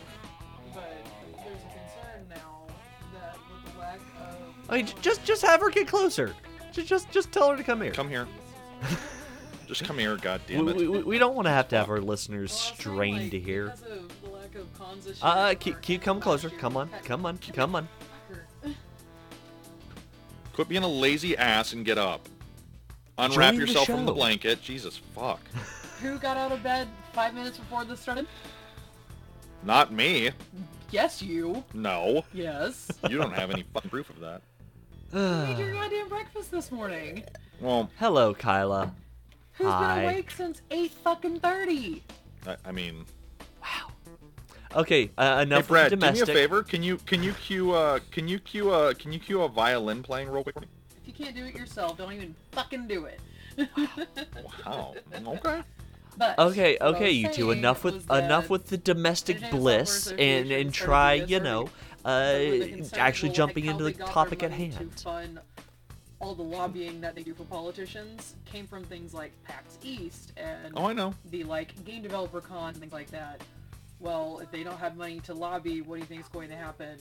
But there's a concern now that with the lack of I mean, just just have her get closer. Just just just tell her to come here. Come here. Just come here, God We, damn it. we, we- we don't want to have to have our listeners Well, I'm saying, strained to hear. because of the lack of cons this Uh, year, keep or keep come last closer. year, Come on, come on, come on. Fucker. Quit being a lazy ass and get up. Unwrap Join the yourself from the blanket. Jesus fuck. Who got out of bed five minutes before this started? Not me. Yes, you. No. Yes. You don't have any fucking proof of that. you made your goddamn breakfast this morning. Well, Hello, Kyla. Who's Hi. been awake since eight fucking thirty? I, I mean, Wow. Okay, uh, enough hey Brad, with do me a favor. Can you can you cue uh can you cue uh can you cue a violin playing real quick for me? If you can't do it yourself, don't even fucking do it. Wow. Okay. But Okay, okay, you two. Enough with enough with the domestic bliss, and and try, you know, uh, actually jumping like, into the they got their topic at hand. To fund all the lobbying that they do for politicians came from things like PAX East and Oh, I know. the like game developer con and things like that. Well, if they don't have money to lobby, what do you think is going to happen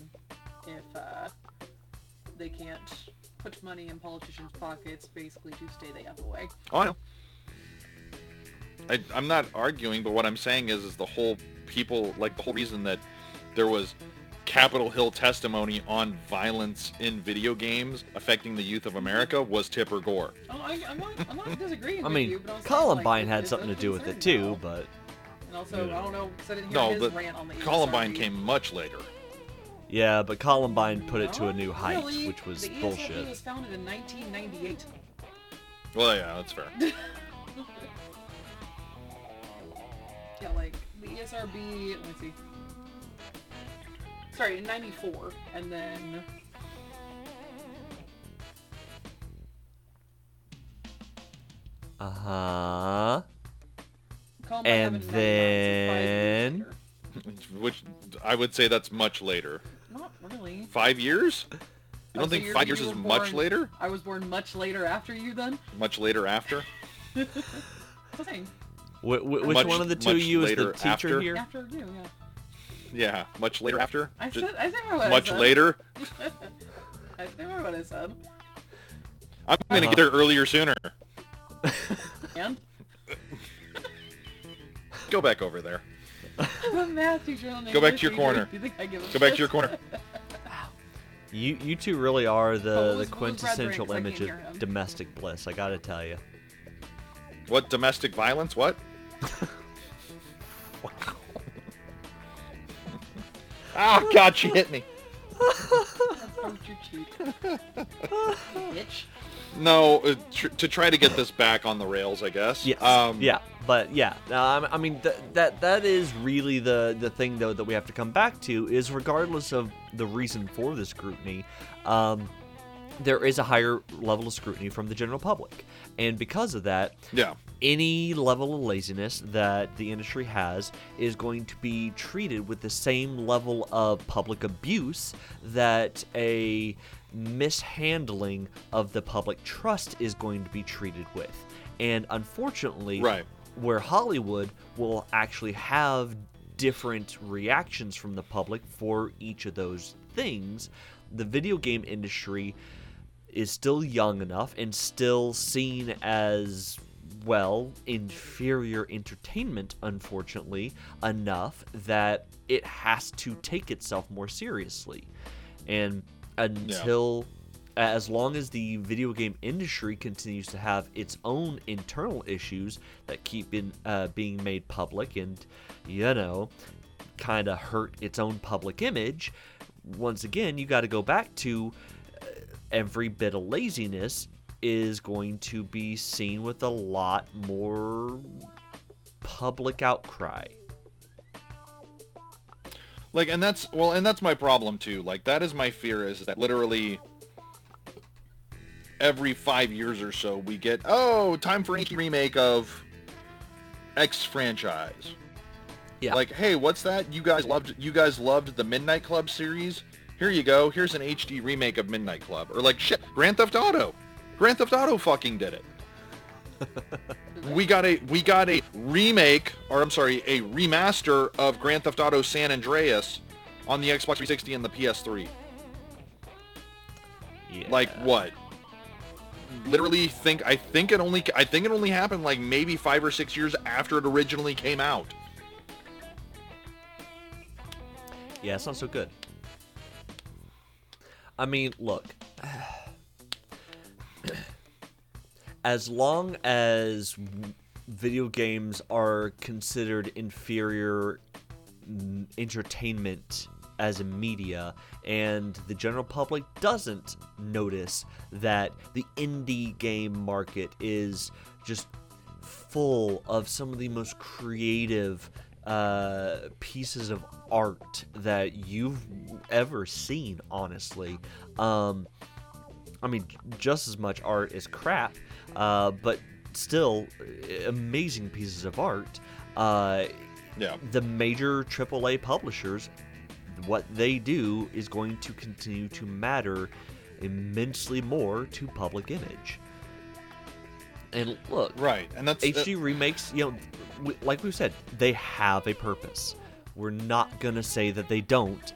if uh, they can't put money in politicians' pockets, basically to stay the f away? Oh, I know. I, I'm not arguing, but what I'm saying is, is the whole people, like the whole reason that there was Capitol Hill testimony on violence in video games affecting the youth of America was Tipper Gore. Oh, I, I'm not, I'm not disagreeing I mean, you, but I was saying, Columbine like, had something to do with it too, now. but And also, Yeah. I don't know, because I didn't hear No, his the rant on the Columbine ESRB. came much later. yeah, but Columbine put it to a new height, really, which was the ESRB bullshit. was founded in 1998. Well, yeah, that's fair. Yeah, like the ESRB. Let me see. Sorry, in '94, and then Uh huh. Columbine And happened in 99, so five years then- later. Which I would say that's much later. Not really. Five years? You Oh, don't so think you're- five years is were much later? I was born much later after you, then. Much later after? What's? Wh- wh- which Much- one of the two of you is the teacher after? here? After you, yeah. Yeah, much later after? I Ju- said. I said what I much said. later? I said what I said. I'm gonna Uh-huh. get there earlier sooner. And Go back over there. the math teacher on Go back to your corner. You think I give a Go back to your corner. You you two really are the, What was- the what was Brad quintessential doing? 'Cause I image of domestic bliss. I gotta tell you. What domestic violence? What? oh God, she hit me. Approach your cheek. Bitch. No, uh, tr- to try to get this back on the rails, I guess. Yes. Um, yeah, but yeah, um, I mean th- that that is really the the thing though that we have to come back to is regardless of the reason for the scrutiny, um, there is a higher level of scrutiny from the general public, and because of that, Yeah. any level of laziness that the industry has is going to be treated with the same level of public abuse that a mishandling of the public trust is going to be treated with. And unfortunately, Right. Where Hollywood will actually have different reactions from the public for each of those things, the video game industry is still young enough and still seen as well inferior entertainment unfortunately enough that it has to take itself more seriously. And until as long as the video game industry continues to have its own internal issues that keep in, uh, being made public and you know kind of hurt its own public image once again you got to go back to uh, every bit of laziness is going to be seen with a lot more public outcry Like, and that's well, and that's my problem too. Like, that is my fear is that literally every five years or so we get oh time for a remake of X franchise. Yeah. Like, hey, what's that? You guys loved you guys loved the Midnight Club series. Here you go. Here's an HD remake of Midnight Club. Or like shit, Grand Theft Auto. Grand Theft Auto fucking did it. we got a we got a remake or I'm sorry, a remaster of Grand Theft Auto San Andreas on the Xbox 360 and the PS3. yeah. Like what? Literally think I think it only I think it only happened like maybe 5 or 6 years after it originally came out. Yeah, it's not so good. I mean, look. As long as video games are considered inferior entertainment as a media and the general public doesn't notice that the indie game market is just full of some of the most creative uh, pieces of art that you've ever seen. Honestly, um, I mean, just as much art as crap, uh, but still uh, amazing pieces of art. Uh, Yeah. the major AAA publishers, what they do is going to continue to matter immensely more to public image. And look, Right, and that's HD remakes, you know, like we said, they have a purpose. We're not gonna say that they don't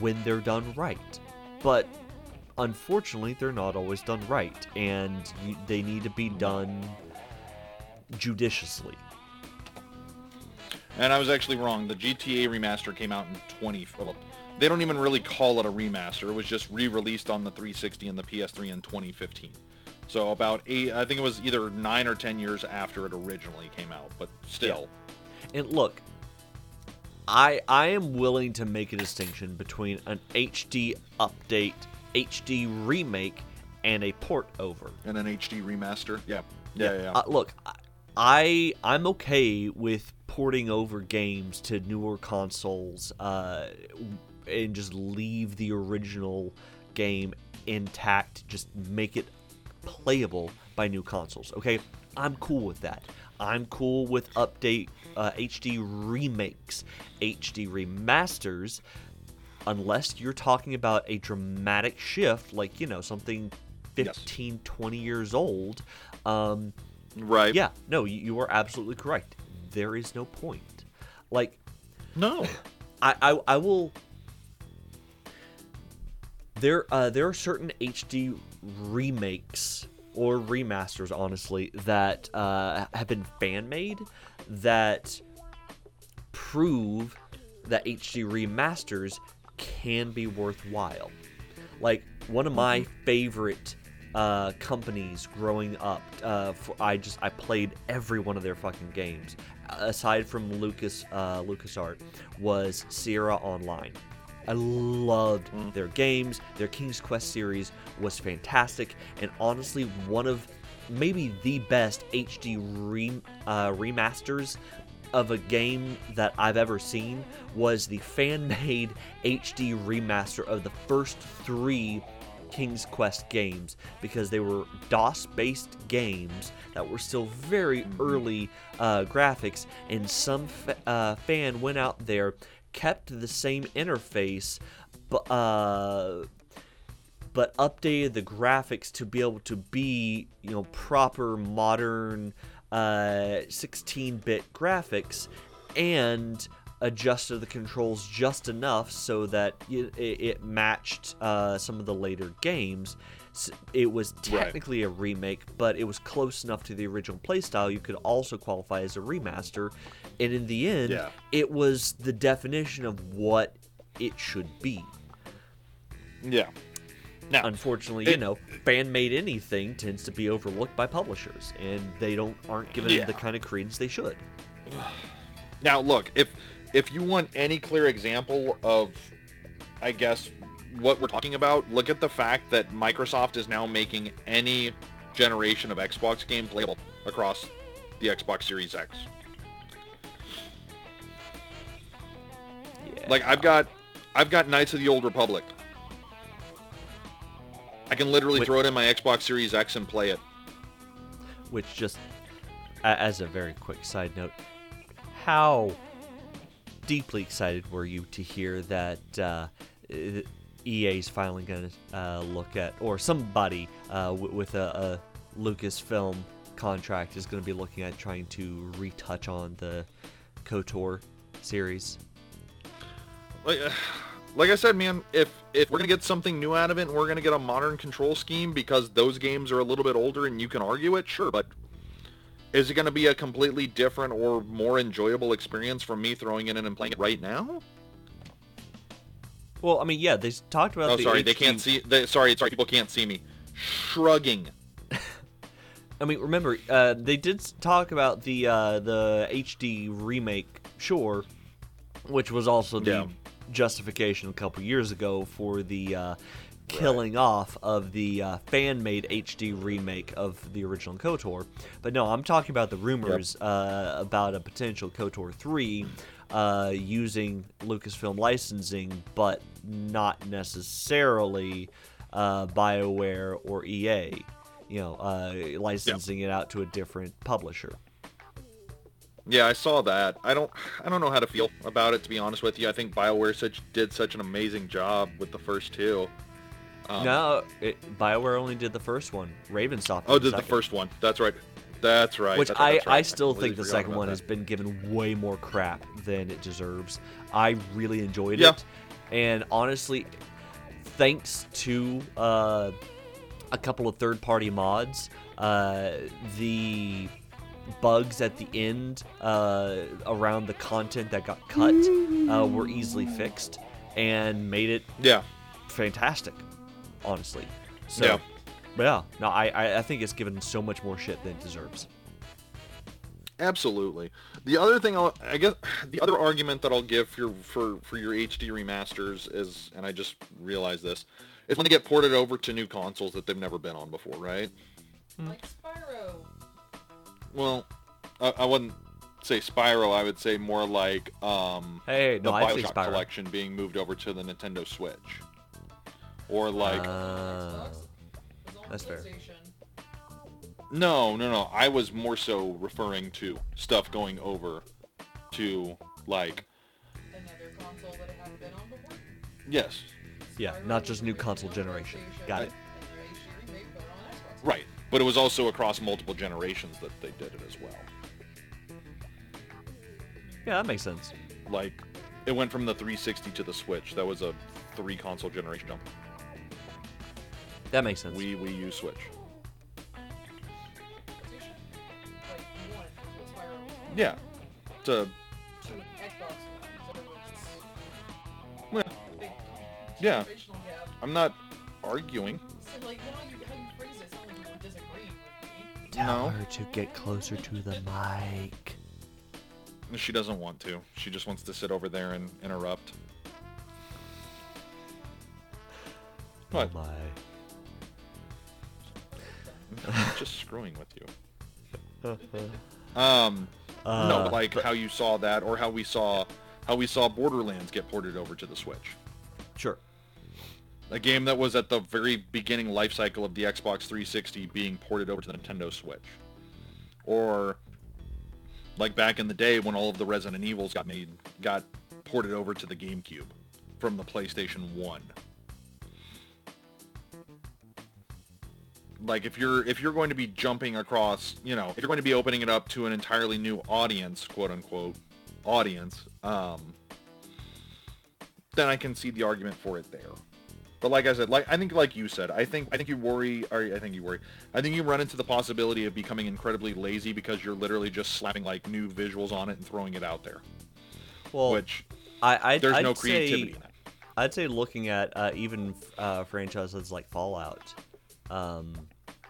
when they're done right, but unfortunately, they're not always done right, and they need to be done judiciously. And I was actually wrong. The GTA remaster came out in 20. Well, they don't even really call it a remaster. It was just re-released on the 360 and the PS3 in 2015. So about eight, I think it was either nine or ten years after it originally came out. But still, And look, I I am willing to make a distinction between an HD update, HD remake, and a port over. and an HD remaster. Yeah, yeah, yeah. yeah. Uh, look, I I'm okay with porting over games to newer consoles, uh, and just leave the original game intact. Just make it playable by new consoles. Okay, I'm cool with that. I'm cool with update uh, HD remakes, HD remasters, unless you're talking about a dramatic shift, like you know something Yes. 15, 20 years old. Um, right. yeah, no, you, you are absolutely correct. There is no point. Like, No. I, I, I will. There, uh, there are certain HD remakes or remasters, honestly, that uh, have been fan made that prove that HD remasters can be worthwhile. Like one of my favorite uh, companies growing up, uh, for, I just I played every one of their fucking games, aside from Lucas uh, LucasArt, was Sierra Online. I loved their games. Their King's Quest series was fantastic, and honestly, one of maybe the best HD re- uh, remasters of a game that I've ever seen was the fan-made HD remaster of the first three King's Quest games because they were DOS-based games that were still very early uh, graphics, and some fa- uh, fan went out there, kept the same interface, but uh, but updated the graphics to be able to be you know proper modern uh, 16-bit graphics and adjusted the controls just enough so that it, it matched uh, some of the later games it was technically a remake but it was close enough to the original playstyle you could also qualify as a remaster and in the end Yeah. it was the definition of what it should be Yeah. Now, unfortunately, you know, fan made anything tends to be overlooked by publishers, and they don't aren't given Yeah. the kind of credence they should. Now, look, if if you want any clear example of, I guess, what we're talking about, look at the fact that Microsoft is now making any generation of Xbox game playable across the Xbox Series X. Yeah. Like I've got, I've got Knights of the Old Republic. I can literally Wait. throw it in my Xbox Series X and play it. which just as a very quick side note, how deeply excited were you to hear that uh, EA is finally going to uh, look at, or somebody uh, w- with a, a Lucasfilm contract is going to be looking at trying to retouch on the KOTOR series? Like, uh, like I said, man, if if we're gonna get something new out of it, and we're gonna get a modern control scheme because those games are a little bit older and you can argue it, sure, but is it gonna be a completely different or more enjoyable experience from me throwing it in and playing it right now? Well, I mean, yeah, they talked about Oh, the sorry, they can't see. They, sorry, sorry, people can't see me. Shrugging. I mean, remember, uh, they did talk about the uh, the HD remake, sure, which was also the Yeah. justification a couple years ago for the uh, killing off of the uh, fan-made HD remake of the original KOTOR. But no, I'm talking about the rumors uh, about a potential KOTOR 3 uh, using Lucasfilm licensing, but not necessarily uh, BioWare or EA. You know, uh, licensing it out to a different publisher. Yeah, I saw that. I don't I don't know how to feel about it to be honest with you. I think BioWare such did such an amazing job with the first two. Um, no, it, BioWare only did the first one. Ravensoft. Oh, did the second. first one. That's right. That's right. Which That's I, right. I still completely think the second one that. has been given way more crap than it deserves. I really enjoyed Yeah. it, and honestly, thanks to uh, a couple of third-party mods, uh, the bugs at the end uh, around the content that got cut uh, were easily fixed and made it Yeah. fantastic. Honestly, so Yeah. but yeah, no, I, I I think it's given so much more shit than it deserves. Absolutely. The other thing, I'll, I guess, the other argument that I'll give for your for for your HD remasters is, and I just realized this, is when they get ported over to new consoles that they've never been on before, right? Like Spyro. Well, I, I wouldn't say Spyro. I would say more like um, Hey, the no, I'd Bioshock Spyro. collection being moved over to the Nintendo Switch, or like Uh, Xbox. It's on that's fair. No, no, no. I was more so referring to stuff going over to like Another console that I haven't been on before. yes, Yeah, not just new console generation. Got it. and their HD remake put it on Xbox. right. But it was also across multiple generations that they did it as well. yeah, that makes sense. Like it went from the 360 to the Switch. That was a three console generation jump. That makes sense. Wii, Wii U, Switch. PlayStation. Like one was Spyro. Yeah. To an Xbox one. So it's well, Yeah. I'm not arguing. So like how you how you phrase it sounds like you're disagreeing with me. Tell No. her to get closer to the mic. She doesn't want to. She just wants to sit over there and interrupt. Oh what? Oh my. I'm just screwing with you. Um, Uh, no, like how you saw that, or how we saw how we saw Borderlands get ported over to the Switch. Sure. A game that was at the very beginning life cycle of the Xbox 360 being ported over to the Nintendo Switch. Or like back in the day when all of the Resident Evils got made got ported over to the GameCube from the PlayStation 1. Like if you're if you're going to be jumping across, you know, if you're going to be opening it up to an entirely new audience, quote unquote, audience, um then I can see the argument for it there. But like I said, like I think like you said, I think I think you worry or I think you worry. I think you run into the possibility of becoming incredibly lazy because you're literally just slapping like new visuals on it and throwing it out there. Well, which I, I there's I'd no say, creativity in that. I'd say looking at uh, even uh, franchises like Fallout, um,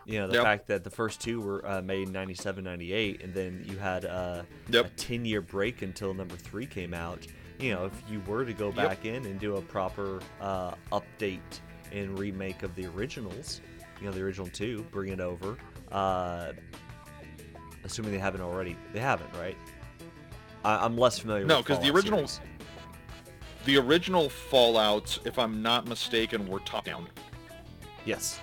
you know, the Yep. fact that the first two were uh, made in 97, 98, and then you had uh, Yep. a 10 year break until number three came out. You know, if you were to go Yep. back in and do a proper uh, update and remake of the originals, you know, the original two, bring it over, uh, assuming they haven't already. They haven't, right? I, I'm less familiar No, because the originals series. The original Fallouts, if I'm not mistaken, were top down. Yes.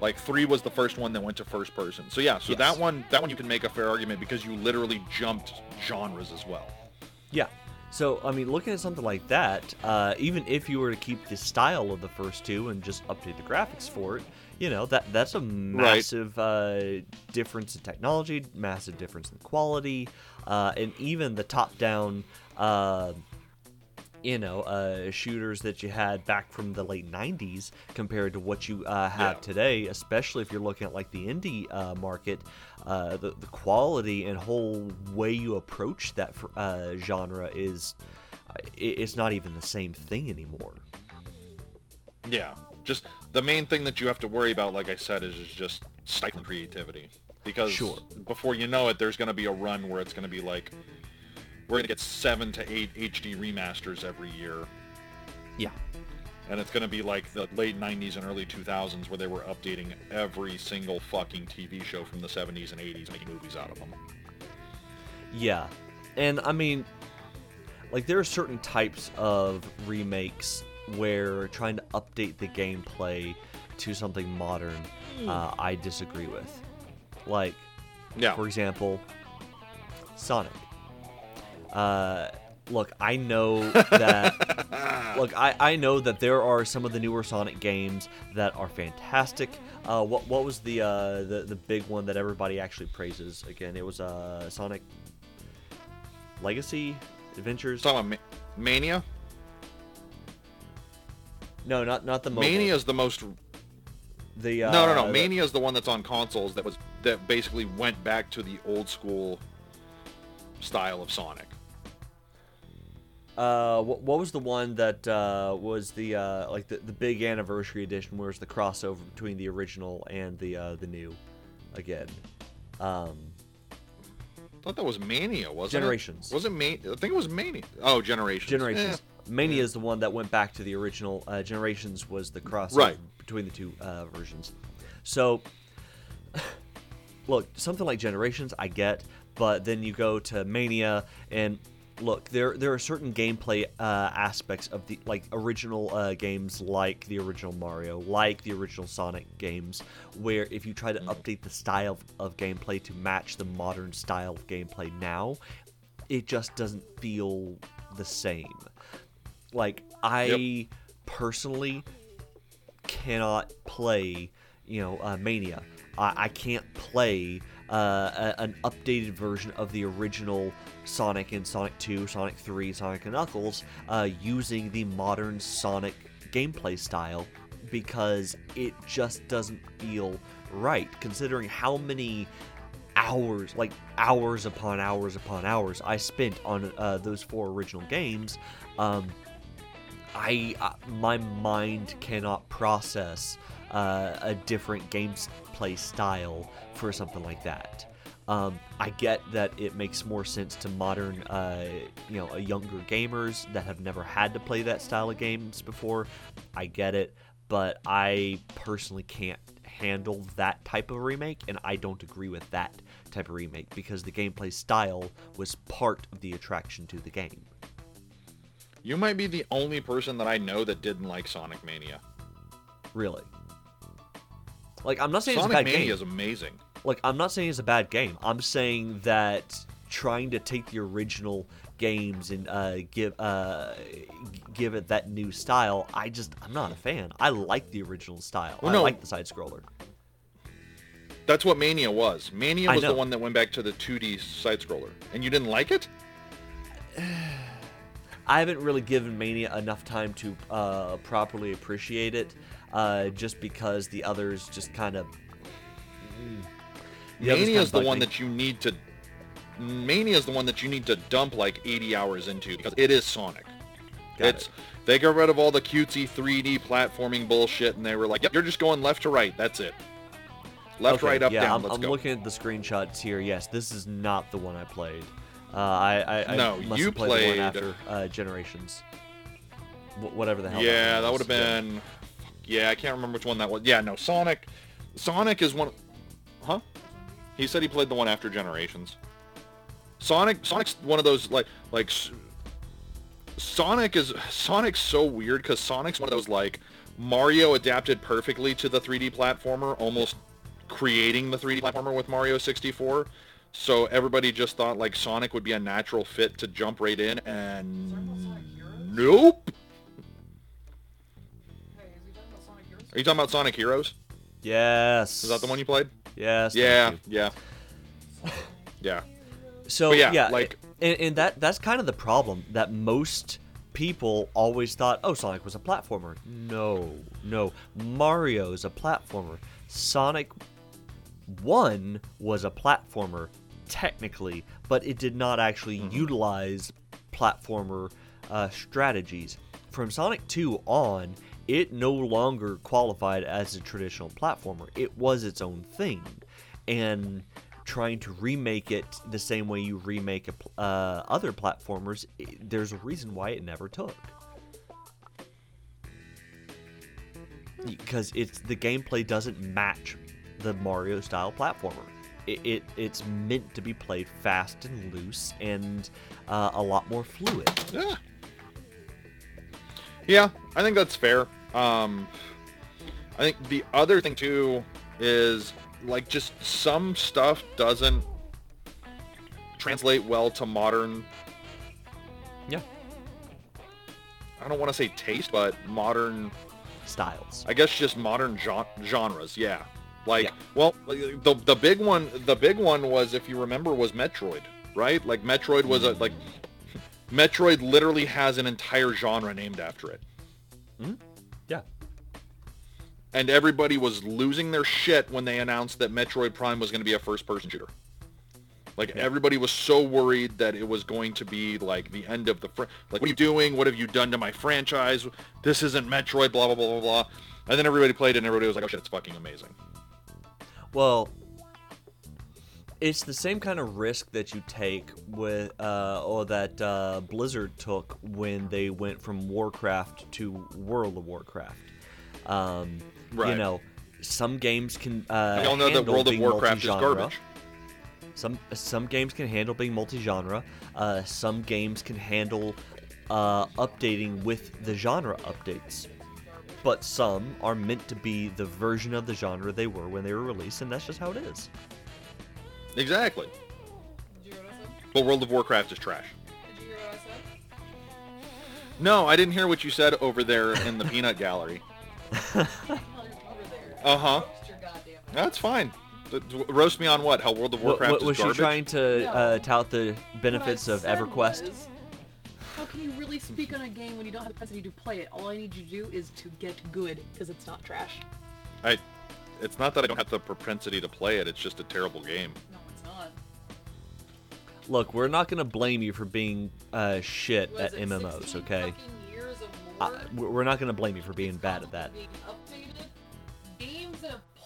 Like three was the first one that went to first person. So yeah, so Yes. that one that one you can make a fair argument because you literally jumped genres as well. Yeah. So, I mean, looking at something like that, uh, even if you were to keep the style of the first two and just update the graphics for it, you know, that that's a massive uh, difference in technology, massive difference in quality, uh, and even the top-down, uh, you know, uh, shooters that you had back from the late 90s compared to what you uh, have Yeah. today, especially if you're looking at like the indie uh, market, uh, the, the quality and whole way you approach that uh, genre is, uh, it's not even the same thing anymore. Yeah. Just the main thing that you have to worry about, like I said, is, is just stifling creativity. Because Sure. before you know it, there's going to be a run where it's going to be like, we're going to get seven to eight HD remasters every year. Yeah. and it's going to be like the late 90s and early 2000s where they were updating every single fucking TV show from the 70s and 80s, making movies out of them. Yeah, and I mean, like there are certain types of remakes where trying to update the gameplay to something modern, uh, I disagree with. Like, Yeah. for example, Sonic. Uh, look, I know that. look, I, I know that there are some of the newer Sonic games that are fantastic. Uh, what what was the uh, the the big one that everybody actually praises? Again, it was uh, Sonic Legacy Adventures. Talking about Ma- Mania? No, not not the mobile. Mania is the most The uh, no, no, no. the- Mania is the one that's on consoles that was that basically went back to the old school style of Sonic. Uh, what, what was the one that uh, was the uh, like the, the big anniversary edition, where it's the crossover between the original and the uh, the new, again. Um, I thought that was Mania, wasn't Generations. it? Generations. Was it Mania? I think it was Mania. Oh, Generations. Generations. Eh. Mania is the one that went back to the original. Uh, Generations was the crossover Right. between the two uh, versions. So, look, something like Generations, I get, but then you go to Mania, and look, there there are certain gameplay uh, aspects of the like original uh, games, like the original Mario, like the original Sonic games, where if you try to update the style of, of gameplay to match the modern style of gameplay now, it just doesn't feel the same. Like I personally cannot play, you know, uh, Mania. I, I can't play uh, a, an updated version of the original Sonic and Sonic 2, Sonic 3, Sonic and Knuckles uh, using the modern Sonic gameplay style because it just doesn't feel right, considering how many hours, like hours upon hours upon hours, I spent on uh, those four original games. Um, I uh, my mind cannot process uh, a different gameplay style for something like that. Um, I get that it makes more sense to modern, uh, you know, younger gamers that have never had to play that style of games before. I get it, but I personally can't handle that type of remake, and I don't agree with that type of remake because the gameplay style was part of the attraction to the game. You might be the only person that I know that didn't like Sonic Mania. Really. Like, I'm not saying it's a bad Mania game. is amazing. like I'm not saying it's a bad game. I'm saying that trying to take the original games and uh, give uh, give it that new style, I just I'm not a fan. I like the original style. Well, I no. like the side scroller. That's what Mania was. Mania was the one that went back to the 2D side scroller. And you didn't like it? I haven't really given Mania enough time to uh, properly appreciate it, uh, just because the others just kind of. Mania is the one that you need to Mania is the one that you need to dump like 80 hours into because it is Sonic. Got it's they got rid of all the cutesy 3D platforming bullshit and they were like, "Yep, you're just going left to right. That's it. Left, right, up, yeah, down. I'm, Let's I'm go." looking at the screenshots here. Yes, this is not the one I played. Uh, I, I, I No, must you have played, the one after uh, Generations. Wh- whatever the hell. yeah, one that would have been. Yeah, I can't remember which one that was. Yeah, no, Sonic. Sonic is one. Huh? He said he played the one after Generations. Sonic. Sonic's one of those like like. Sonic is Sonic's so weird because Sonic's one of those like Mario adapted perfectly to the 3D platformer, almost creating the 3D platformer with Mario 64. So everybody just thought like Sonic would be a natural fit to jump right in, and nope. Are you talking about Sonic Heroes? Yes. Is that the one you played? Yes. Yeah, yeah, yeah. So But yeah, yeah, like- and, and that that's kind of the problem that most people always thought, oh, Sonic was a platformer. No, no, Mario is a platformer. Sonic One was a platformer technically, but it did not actually Mm-hmm. utilize platformer uh, strategies. From Sonic 2 on, it no longer qualified as a traditional platformer. It was its own thing. And trying to remake it the same way you remake a, uh, other platformers, there's a reason why it never took. because it's the gameplay doesn't match the Mario style platformer. It, it it's meant to be played fast and loose and uh, a lot more fluid. Yeah. Yeah, I think that's fair. Um, I think the other thing too is like just some stuff doesn't translate well to modern. Yeah, I don't want to say taste, but modern. styles. I guess just modern gen- genres. Yeah. Like, Yeah. well, the the big one, the big one was, if you remember, was Metroid, right? Like Metroid was a like, Metroid literally has an entire genre named after it. Yeah. And everybody was losing their shit when they announced that Metroid Prime was going to be a first-person shooter. Like everybody was so worried that it was going to be like the end of the fr- like what are you doing? What have you done to my franchise? This isn't Metroid. Blah blah blah blah blah. And then everybody played it, and everybody was like, "Oh shit, it's fucking amazing." Well, it's the same kind of risk that you take with, uh, or that uh, Blizzard took when they went from Warcraft to World of Warcraft. Um, You know, some games can. Uh, We all know that handle World of being Warcraft is multi-genre. garbage. Some some games can handle being multi-genre. Uh, some games can handle uh, updating with the genre updates. But some are meant to be the version of the genre they were when they were released, and that's just how it is. Exactly. Did what But World of Warcraft is trash. Did you hear what I said? No, I didn't hear what you said over there in the peanut gallery. You're over there. Roast your goddamn mouth. That's fine. Th- th- Roast me on what? How World of What, Warcraft what is was garbage? she trying to uh, tout the benefits of EverQuest? was, how can you really speak on a game when you don't have the propensity to play it? All I need you to do is to get good, because it's not trash. I, it's not that I don't have the propensity to play it. It's just a terrible game. No, it's not. Look, we're not gonna blame you for being uh, shit Was at it MMOs, okay? fucking years of Uh, lore? we're we're not gonna blame you for being It's bad at that.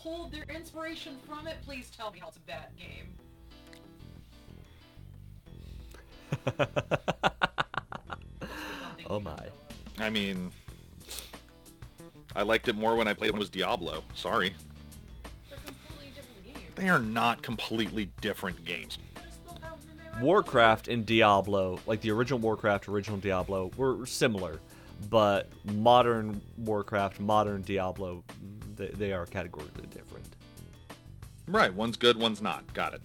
Pulled their inspiration from it, please tell me how it's a bad game. Oh my. I mean, I liked it more when I played it when it was Diablo. Sorry. They're completely different games. They are not completely different games. They still have their Warcraft and Diablo, like the original Warcraft, original Diablo, were similar, but modern Warcraft, modern Diablo, they, they are categorically different. Right, one's good, one's not. Got it.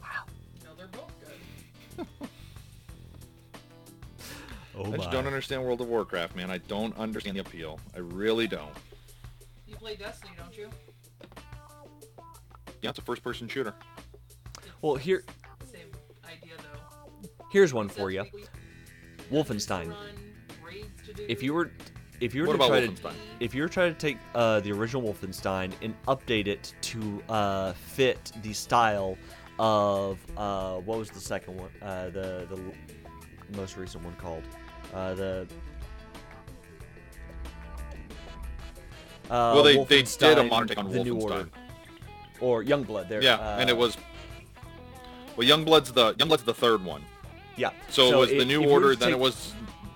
Wow. No, they're both good. Oh I just don't understand World of Warcraft, man. I don't understand the appeal. I really don't. You play Destiny, don't you? Yeah, it's a first-person shooter. Well, here, Same idea though. here's one for you. Wolfenstein. to run, raids to do. If you were, if you were What to try to, if you were trying to take uh, the original Wolfenstein and update it to uh, fit the style of uh, what was the second one? Uh, the the most recent one called uh, the. Uh, well, they, they did a modern take on the New Order, Wolfenstein. or Youngblood. There, Yeah, and it was. Well, Youngblood's the Youngblood's the third one. yeah. So, it was the New if you were Order, then it was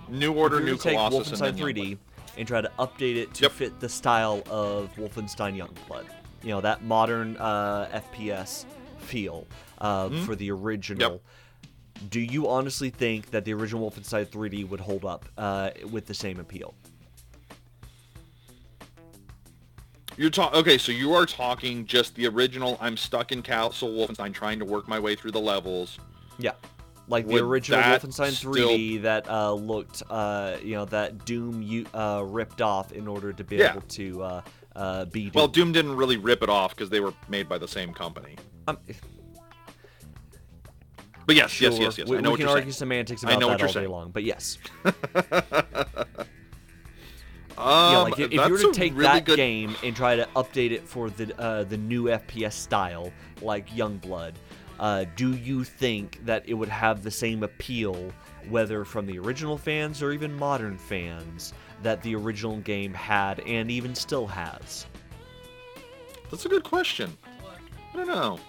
New Order, New Colossus, and then 3D Youngblood. And try to update it to Yep. fit the style of Wolfenstein Youngblood. You know, that modern uh, FPS feel uh, Mhm. for the original. Do you honestly think that the original Wolfenstein 3D would hold up uh, with the same appeal? You're talking okay, so you are talking just the original. I'm stuck in Castle Wolfenstein, trying to work my way through the levels. Yeah. Like the Would original that Wolfenstein 3D that uh, looked, uh, you know, that Doom you, uh, ripped off in order to be Yeah. able to uh, uh, be Doom. Well, Doom didn't really rip it off because they were made by the same company. Um, But yes, Sure. yes, yes, yes. We, I know we what can you're argue saying. semantics I about know what that you're all day saying. long, but yes. Um, yeah, like if, if you were that's to a take really that good... game and try to update it for the uh, the new FPS style, like Youngblood, uh, do you think that it would have the same appeal, whether from the original fans or even modern fans, that the original game had and even still has? That's a good question. I don't know.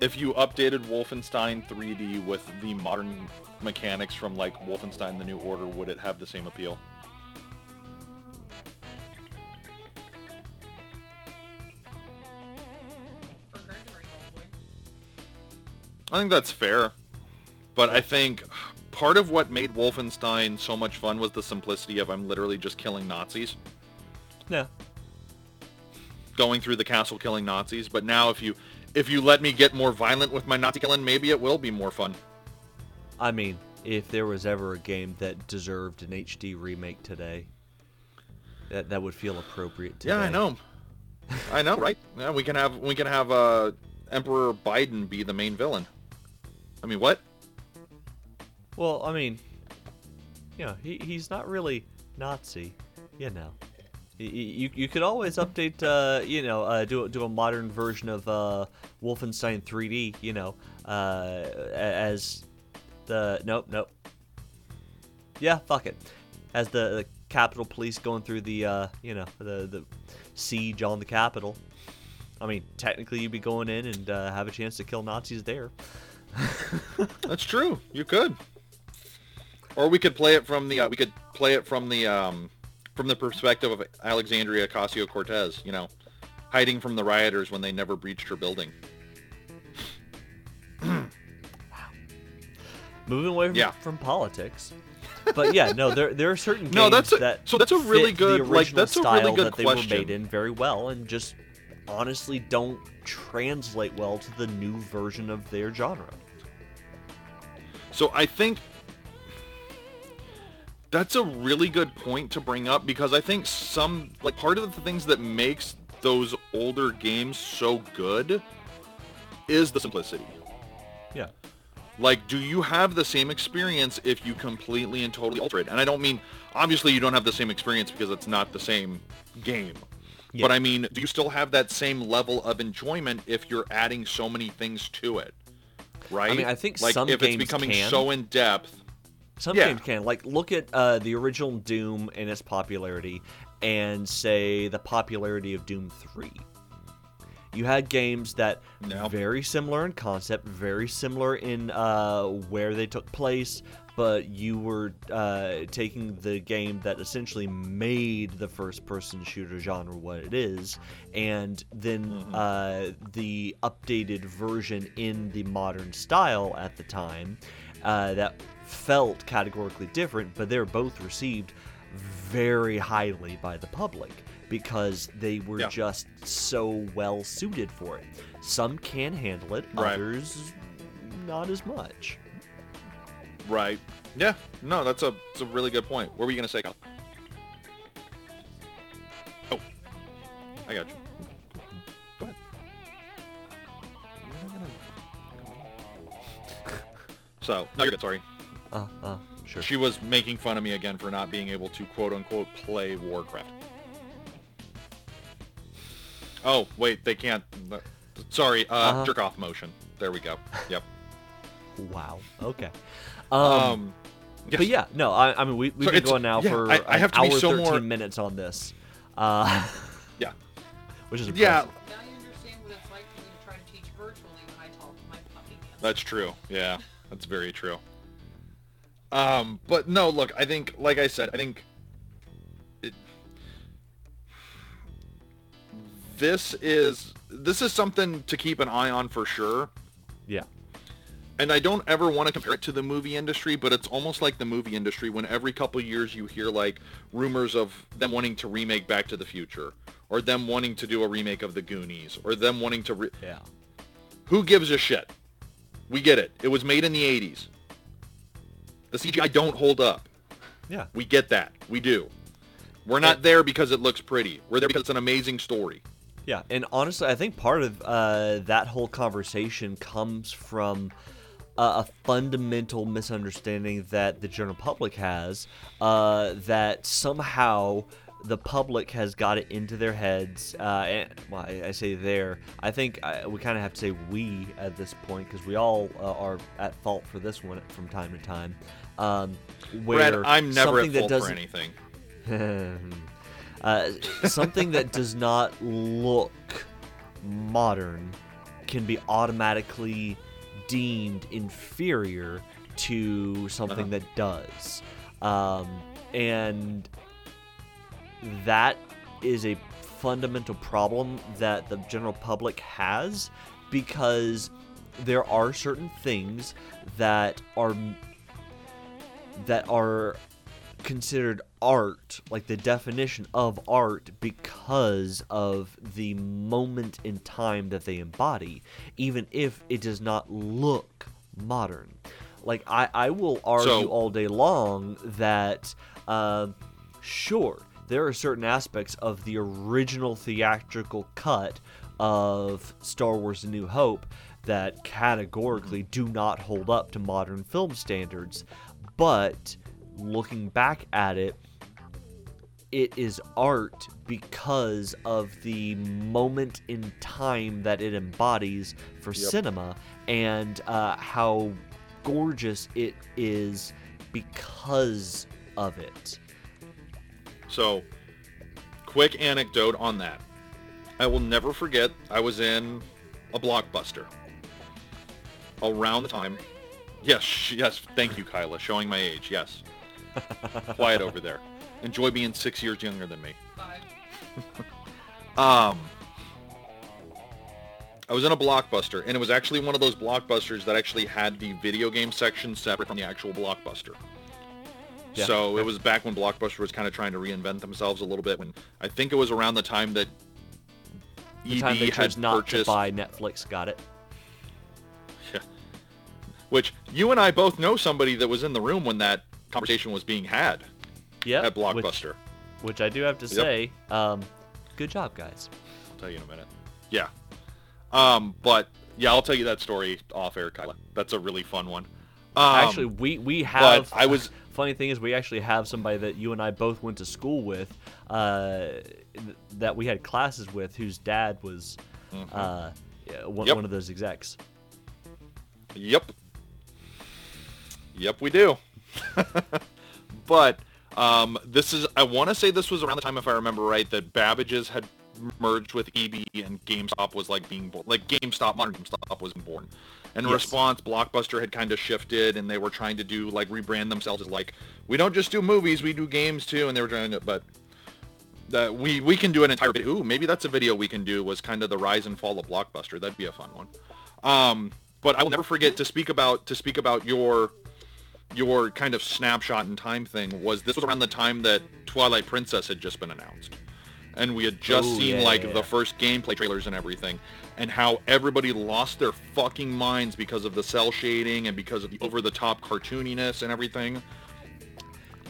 If you updated Wolfenstein 3D with the modern mechanics from like Wolfenstein: The New Order, would it have the same appeal? I think that's fair. But I think part of what made Wolfenstein so much fun was the simplicity of I'm literally just killing Nazis, Yeah. going through the castle killing Nazis. But now if you if you let me get more violent with my Nazi killing, maybe it will be more fun. I mean, if there was ever a game that deserved an HD remake today, that that would feel appropriate today. Yeah, I know. I know, right? Yeah, we can have we can have uh, Emperor Biden be the main villain. I mean, what? Well, I mean, you know, he, he's not really Nazi, you know. You, you could always update, uh, you know, uh, do, do a modern version of uh, Wolfenstein 3D, you know, uh, as the nope, nope. Yeah, fuck it. As the, the Capitol Police going through the, uh, you know, the the siege on the Capitol. I mean, technically, you'd be going in and uh, have a chance to kill Nazis there. That's true. You could. Or we could play it from the uh, we could play it from the um, from the perspective of Alexandria Ocasio-Cortez. You know, hiding from the rioters when they never breached her building. wow. moving away from, Yeah. from politics. But yeah, no, there there are certain games No, that's a- that so that's a really good- like, that's a really good that they were question. made in very well, and just honestly don't translate well to the new version of their genre. So I think that's a really good point to bring up because I think some like part of the things that makes those older games so good is the simplicity. Yeah, Like, do you have the same experience if you completely and totally alter it? And I don't mean, obviously you don't have the same experience because it's not the same game. Yeah. But I mean, do you still have that same level of enjoyment if you're adding so many things to it? Right? I mean, I think like some if it's becoming can. so in depth. some Yeah. games can like look at uh, the original Doom and its popularity, and say the popularity of Doom Three. You had games that No. very similar in concept, very similar in uh, where they took place, but you were uh, taking the game that essentially made the first-person shooter genre what it is, and then uh, the updated version in the modern style at the time uh, that felt categorically different, but they're both received very highly by the public because they were Yeah. just so well suited for it. Some can handle it, Right. others not as much. Right. Yeah. No, that's a that's a really good point. What were you gonna say, Kyle? Oh, I got you. Go ahead. So, no, you're good. Sorry. Uh, uh, sure. She was making fun of me again for not being able to quote unquote play Warcraft. Oh, wait, they can't. Sorry, uh, Uh-huh. jerk off motion. There we go. Yep. Wow. Okay. Um, Um, yes. but yeah, no, I, I mean, we, we've So been going now yeah, for I- I an have to be hour so 13 more- minutes on this. Uh, Yeah. which is Yeah. impressive. Now you understand what it's like for me to try to teach virtually when I talk to my fucking hands. That's true. Yeah, that's very true. Um, but no, look, I think, like I said, I think it, this is this is something to keep an eye on for sure. Yeah. And I don't ever want to compare it to the movie industry, but it's almost like the movie industry when every couple years you hear like rumors of them wanting to remake Back to the Future, or them wanting to do a remake of The Goonies, or them wanting to. Re- Yeah. who gives a shit? We get it. It was made in the 80s. The CGI don't hold up. Yeah. We get that. We do. We're not there because it looks pretty. We're there because it's an amazing story. Yeah, and honestly, I think part of uh, that whole conversation comes from uh, a fundamental misunderstanding that the general public has uh, that somehow the public has got it into their heads. Uh, and well, I, I say there. I think I, we kind of have to say we at this point because we all uh, are at fault for this one from time to time. Um, where Brad, I'm never at fault for anything. uh, something that does not look modern can be automatically deemed inferior to something Uh-huh. that does. Um, and that is a fundamental problem that the general public has because there are certain things that are that are considered art, like the definition of art, because of the moment in time that they embody, even if it does not look modern. Like I, I will argue So- all day long that, uh, sure, there are certain aspects of the original theatrical cut of Star Wars: A New Hope that categorically do not hold up to modern film standards, but looking back at it, it is art because of the moment in time that it embodies for Yep. cinema and uh, how gorgeous it is because of it. So, quick anecdote on that. I will never forget, I was in a blockbuster around the time. Yes, yes, thank you, Kyla, showing my age, yes. Quiet over there. Enjoy being six years younger than me. Um, I was in a blockbuster, and it was actually one of those blockbusters that actually had the video game section separate from the actual blockbuster. Yeah. So it was back when Blockbuster was kind of trying to reinvent themselves a little bit. When I think it was around the time that The EB time they had not purchased, to buy Netflix, got it. Yeah. which you and I both know somebody that was in the room when that conversation was being had Yeah, at Blockbuster. Which, which I do have to say, um, good job, guys. I'll tell you in a minute. Yeah. Um, but yeah, I'll tell you that story off air, Kyla. That's a really fun one. Um, actually, we we have. I was- Funny thing is, we actually have somebody that you and I both went to school with, uh, that we had classes with, whose dad was uh, one, Yep. one of those execs. Yep. Yep, we do. but um, this is, I want to say this was around the time, if I remember right, that Babbage's had merged with EB and GameStop was like being born. Like GameStop, modern GameStop was born. In Yes. response, Blockbuster had kind of shifted and they were trying to do, like, rebrand themselves as like, we don't just do movies, we do games too. And they were trying to, but that we we can do an entire video. Ooh, maybe that's a video we can do. Was kind of the rise and fall of Blockbuster. That'd be a fun one. Um, but I will never forget to speak about to speak about your your kind of snapshot in time thing. Was this was around the time that Twilight Princess had just been announced, and we had just Ooh, seen yeah, like yeah, the first gameplay trailers and everything, and how everybody lost their fucking minds because of the cell shading and because of the over the top cartooniness and everything.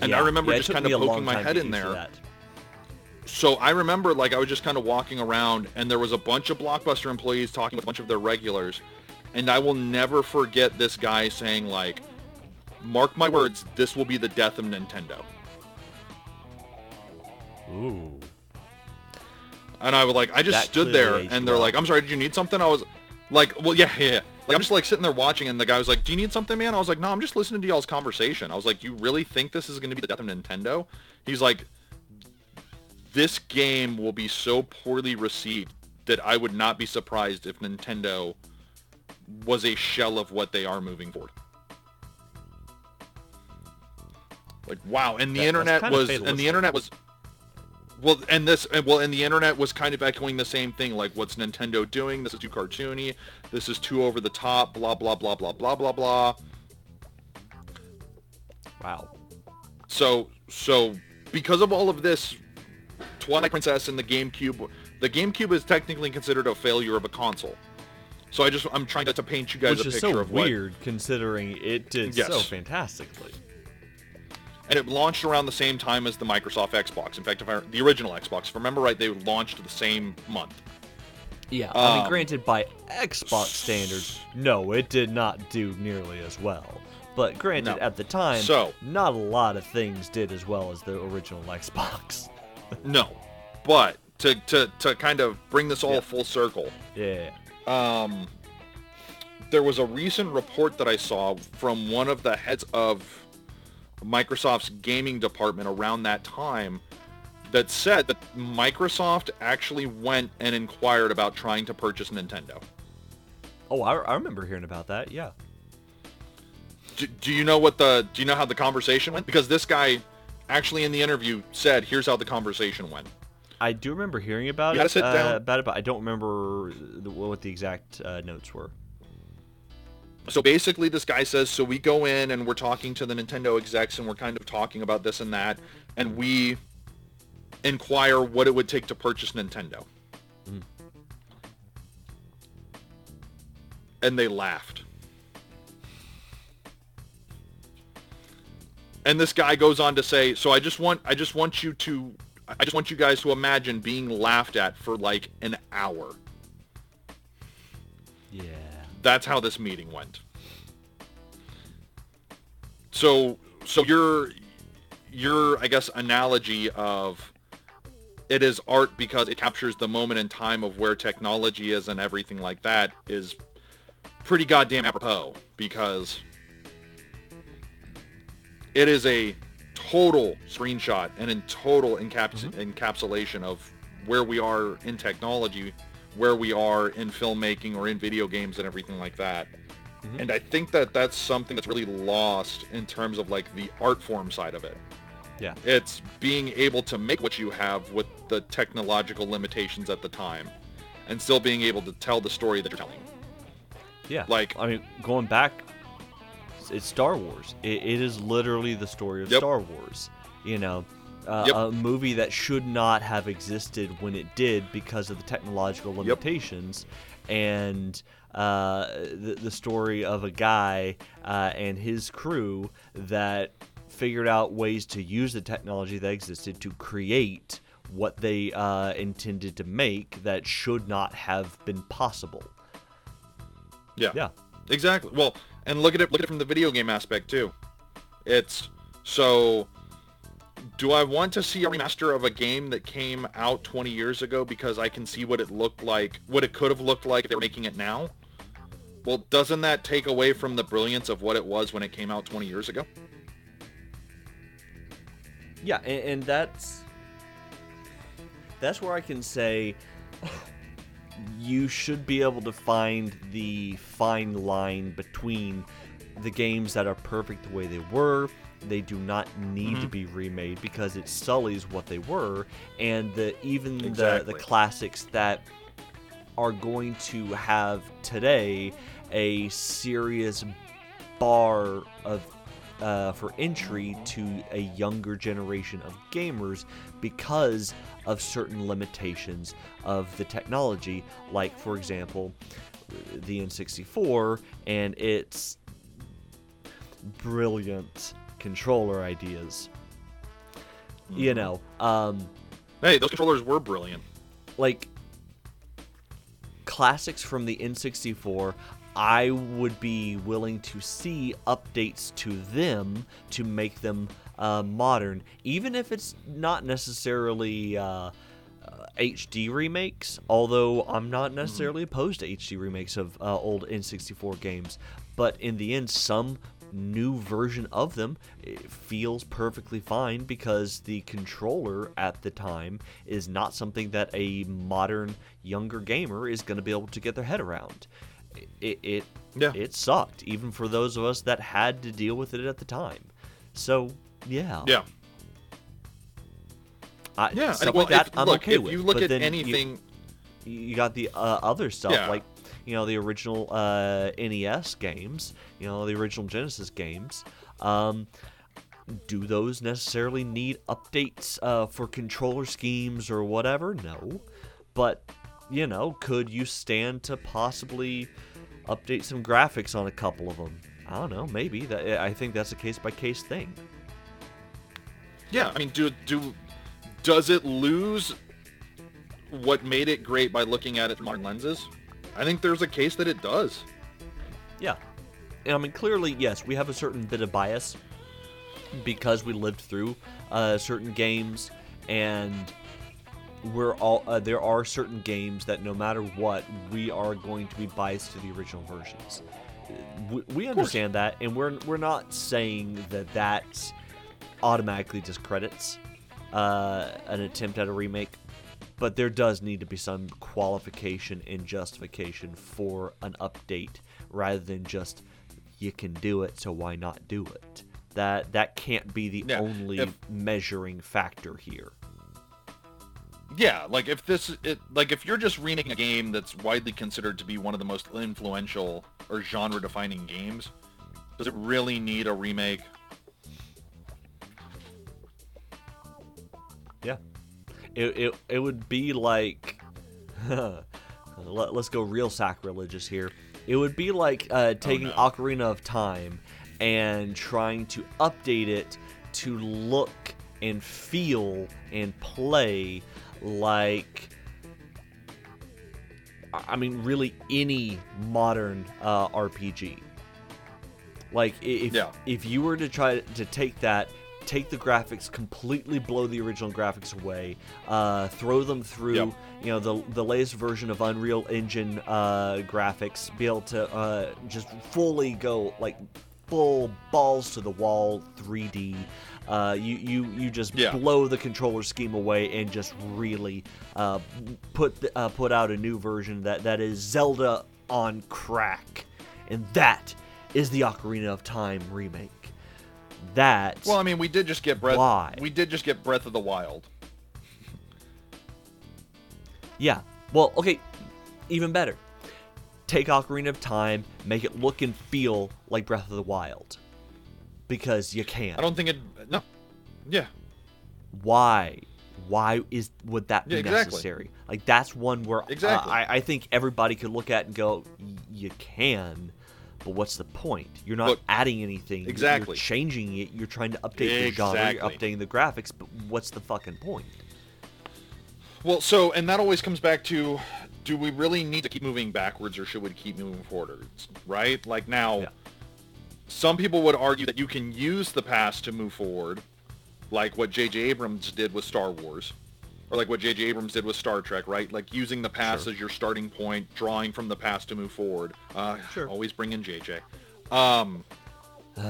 And I remember yeah, just kind of poking my head in there so I remember like I was just kind of walking around and there was a bunch of Blockbuster employees talking with a bunch of their regulars and I will never forget this guy saying like mark my words this will be the death of Nintendo. Ooh. And I was like I just That stood there and they're well. like I'm sorry did you need something? I was like well yeah yeah. Like I'm just like sitting there watching and the guy was like do you need something man? I was like no I'm just listening to y'all's conversation. I was like you really think this is going to be the death of Nintendo? He's like this game will be so poorly received that I would not be surprised if Nintendo was a shell of what they are moving forward. Like wow, and the That- internet was and the internet was well, and this and well, and the internet was kind of echoing the same thing. Like, what's Nintendo doing? This is too cartoony. This is too over the top. Blah blah blah blah blah blah blah. Wow. So so because of all of this, Twilight Princess and the GameCube, the GameCube is technically considered a failure of a console. So I just I'm trying to, to paint you guys Which a is picture so of what weird considering it did so fantastically. And it launched around the same time as the Microsoft Xbox. In fact, if I, the original Xbox, if I remember right, they launched the same month. Yeah, I mean, Um, granted, by Xbox standards, no, it did not do nearly as well. But granted, No. at the time, So- not a lot of things did as well as the original Xbox. No, but to to to kind of bring this all Yeah. full circle, Yeah. um, there was a recent report that I saw from one of the heads of Microsoft's gaming department around that time that said that Microsoft actually went and inquired about trying to purchase Nintendo. Oh, I, I remember hearing about that. Yeah. Do, do you know what the do you know how the conversation went? Because this guy actually in the interview said, "Here's how the conversation went." I do remember hearing about You gotta it, sit uh, down. about it, but I don't remember the, what the exact uh, notes were. So basically this guy says, so we go in and we're talking to the Nintendo execs and we're kind of talking about this and that, and we inquire what it would take to purchase Nintendo. Hmm. And they laughed. And this guy goes on to say, so I just want I just want you to I just want you guys to imagine being laughed at for like an hour. Yeah. That's how this meeting went. So so your your I guess analogy of it is art because it captures the moment in time of where technology is and everything like that is pretty goddamn apropos because it is a total screenshot and in total encaps- mm-hmm. encapsulation of where we are in technology, where we are in filmmaking or in video games and everything like that. Mm-hmm. And I think that that's something that's really lost in terms of like the art form side of it. Yeah. It's being able to make what you have with the technological limitations at the time and still being able to tell the story that you're telling. Yeah. Like- I mean, going back, it's- it's Star Wars. It, it is literally the story of Yep. Star Wars. You know, uh, Yep. a movie that should not have existed when it did because of the technological limitations, and uh, the, the story of a guy uh, and his crew that figured out ways to use the technology that existed to create what they uh, intended to make that should not have been possible. Yeah. Yeah. Exactly. Well, and look at it look at it from the video game aspect too. It's so do I want to see a remaster of a game that came out 20 years ago because I can see what it looked like, what it could have looked like if they were making it now? Well, doesn't that take away from the brilliance of what it was when it came out 20 years ago? Yeah, and, and that's that's where I can say you should be able to find the fine line between the games that are perfect the way they were. They do not need to be remade because it sullies what they were, and the even the, the classics that are going to have today a serious bar of uh, for entry to a younger generation of gamers because of certain limitations of the technology, like for example, the N64 and its brilliant controller ideas. You know, um, Hey, those controllers were brilliant. like classics from the N64, I would be willing to see updates to them to make them uh, modern, even if it's not necessarily uh, uh, HD remakes. Although I'm not necessarily opposed to HD remakes of uh, old N64 games, but in the end, some new version of them it feels perfectly fine because the controller at the time is not something that a modern younger gamer is going to be able to get their head around it it, Yeah. it sucked even for those of us that had to deal with it at the time so yeah Yeah. I, Yeah. stuff well, like that if, I'm look, okay if with you look but at then you- anything you got the uh, other stuff Yeah. like you know the original uh, NES games, you know the original Genesis games. Um, do those necessarily need updates uh, for controller schemes or whatever? No, but you know, could you stand to possibly update some graphics on a couple of them? I don't know, maybe. That I think that's a case by case thing. Yeah, I mean, do do does it lose what made it great by looking at it through modern lenses? I think there's a case that it does. Yeah. I mean, clearly, yes, we have a certain bit of bias because we lived through uh, certain games, and we're all uh, there are certain games that no matter what, we are going to be biased to the original versions. We, we understand that, and we're we're not saying that that automatically discredits uh, an attempt at a remake, but there does need to be some qualification and justification for an update rather than just you can do it, so why not do it? That that can't be the Yeah, only if- measuring factor here. Yeah, like if this it like if you're just remaking a game that's widely considered to be one of the most influential or genre-defining games. Does it really need a remake? Yeah. It, it, it would be like. Let, us go real sacrilegious here. It would be like uh, taking no. Ocarina of Time and trying to update it to look and feel and play like. I I mean, really any modern uh, RPG. Like if Yeah. if you were to try to take that, take the graphics completely, blow the original graphics away, uh, throw them through, Yep. you know, the the latest version of Unreal Engine uh, graphics, be able to uh, just fully go like full balls to the wall 3D. Uh, you you you just Yeah. blow the controller scheme away and just really uh, put the, uh, put out a new version that that is Zelda on crack, and that is the Ocarina of Time remake. That Well, I mean, we did just get Breath. Why? We did just get Breath of the Wild. Yeah. Well, okay, even better. Take Ocarina of Time, make it look and feel like Breath of the Wild. Because you can. I don't think it. No. Yeah. Why? Why is would that be Yeah, exactly. necessary? Like that's one where uh, Exactly. I, I think everybody could look at and go, "Y- you can, but what's the point? You're not Look, adding anything. Exactly. You're changing it. You're trying to update the genre. You're updating the graphics. But what's the fucking point? Well, so and that always comes back to, do we really need to keep moving backwards or should we keep moving forwards? Right? Like now, Yeah. some people would argue that you can use the past to move forward, like what J.J. Abrams did with Star Wars, or like what J.J. Abrams did with Star Trek, right? Like using the past Sure. as your starting point, drawing from the past to move forward. Uh, Sure. Always bring in J.J. Um,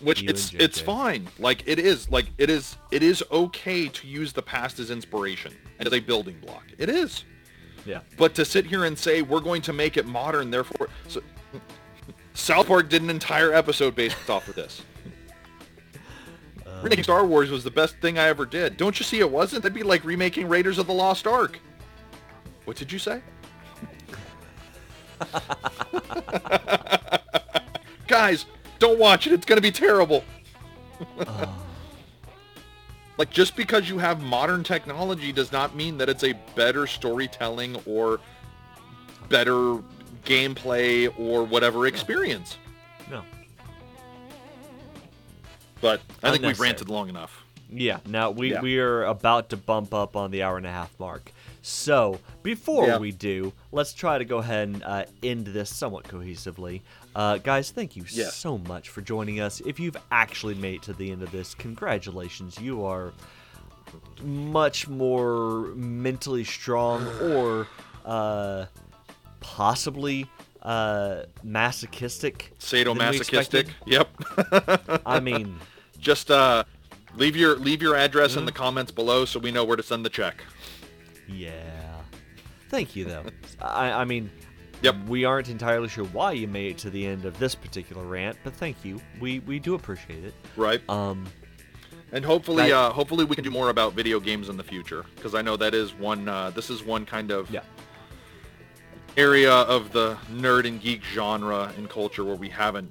which You it's it's fine. Like it is. Like it is. It is okay to use the past as inspiration and as a building block. It is. Yeah. But to sit here and say we're going to make it modern, therefore, so, South Park did an entire episode based off of this. Remaking Star Wars was the best thing I ever did. Don't you see it wasn't? That'd be like remaking Raiders of the Lost Ark. What did you say? Guys, don't watch it. It's going to be terrible. like just because you have modern technology does not mean that it's a better storytelling or better gameplay or whatever experience. No. But I think we've ranted long enough. Yeah, now we, Yeah. we are about to bump up on the hour and a half mark. So, before Yeah. we do, let's try to go ahead and uh, end this somewhat cohesively. Uh, guys, thank you Yes. so much for joining us. If you've actually made it to the end of this, congratulations. You are much more mentally strong or uh, possibly uh, masochistic. Sadomasochistic. Yep. I mean, Just uh, leave your leave your address Mm-hmm. in the comments below so we know where to send the check. Yeah. Thank you, though. I, I mean, Yep. we aren't entirely sure why you made it to the end of this particular rant, but thank you. We we do appreciate it. Right. Um, And hopefully, Right. uh, hopefully we can do more about video games in the future because I know that is one. Uh, this is one kind of yeah. Area of the nerd and geek genre and culture where we haven't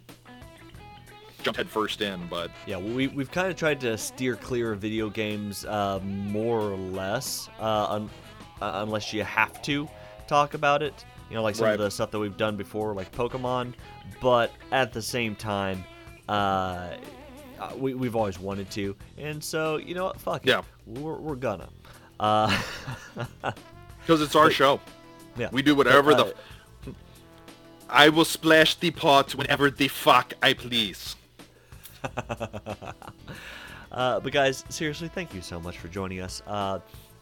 jumped headfirst in. But Yeah, we, we've kind of tried to steer clear of video games uh, more or less, uh, un- uh, unless you have to talk about it. You know, like some Right. of the stuff that we've done before, like Pokemon. But at the same time, uh, uh, we, we've always wanted to. And so, you know what? Fuck it. Yeah. We're, we're gonna. Uh, because it's our show, yeah. we do whatever But, the. I will splash the pot whenever the fuck I please. Uh, but guys, seriously, thank you so much for joining us. Uh,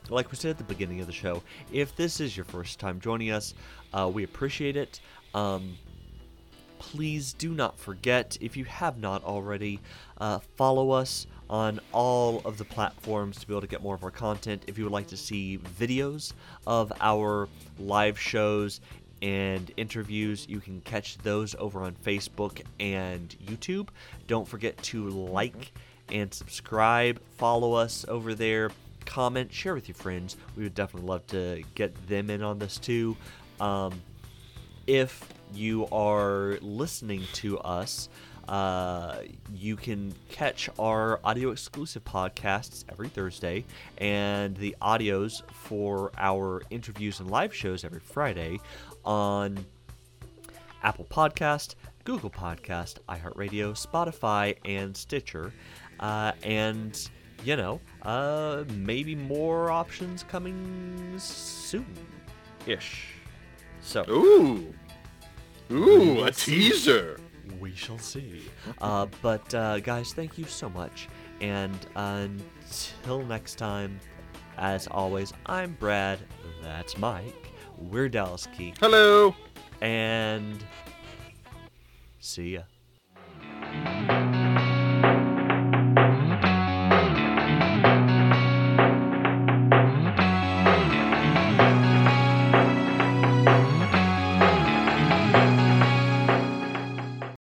like we said at the beginning of the show, if this is your first time joining us, uh, we appreciate it. Um, please do not forget, if you have not already, uh, follow us on all of the platforms to be able to get more of our content. If you would like to see videos of our live shows and interviews, you can catch those over on Facebook and YouTube. Don't forget to like and subscribe, follow us over there, comment, share with your friends. We would definitely love to get them in on this too. Um, if you are listening to us, uh, you can catch our audio exclusive podcasts every Thursday and the audios for our interviews and live shows every Friday on Apple Podcast, Google Podcast, iHeartRadio, Spotify, and Stitcher. Uh, and, you know, uh, maybe more options coming soon ish. So, Ooh. Ooh, a teaser. We shall see. Uh, but, uh, guys, thank you so much. And until next time, as always, I'm Brad. That's Mike. We're Dallas Geek. Hello. And see ya.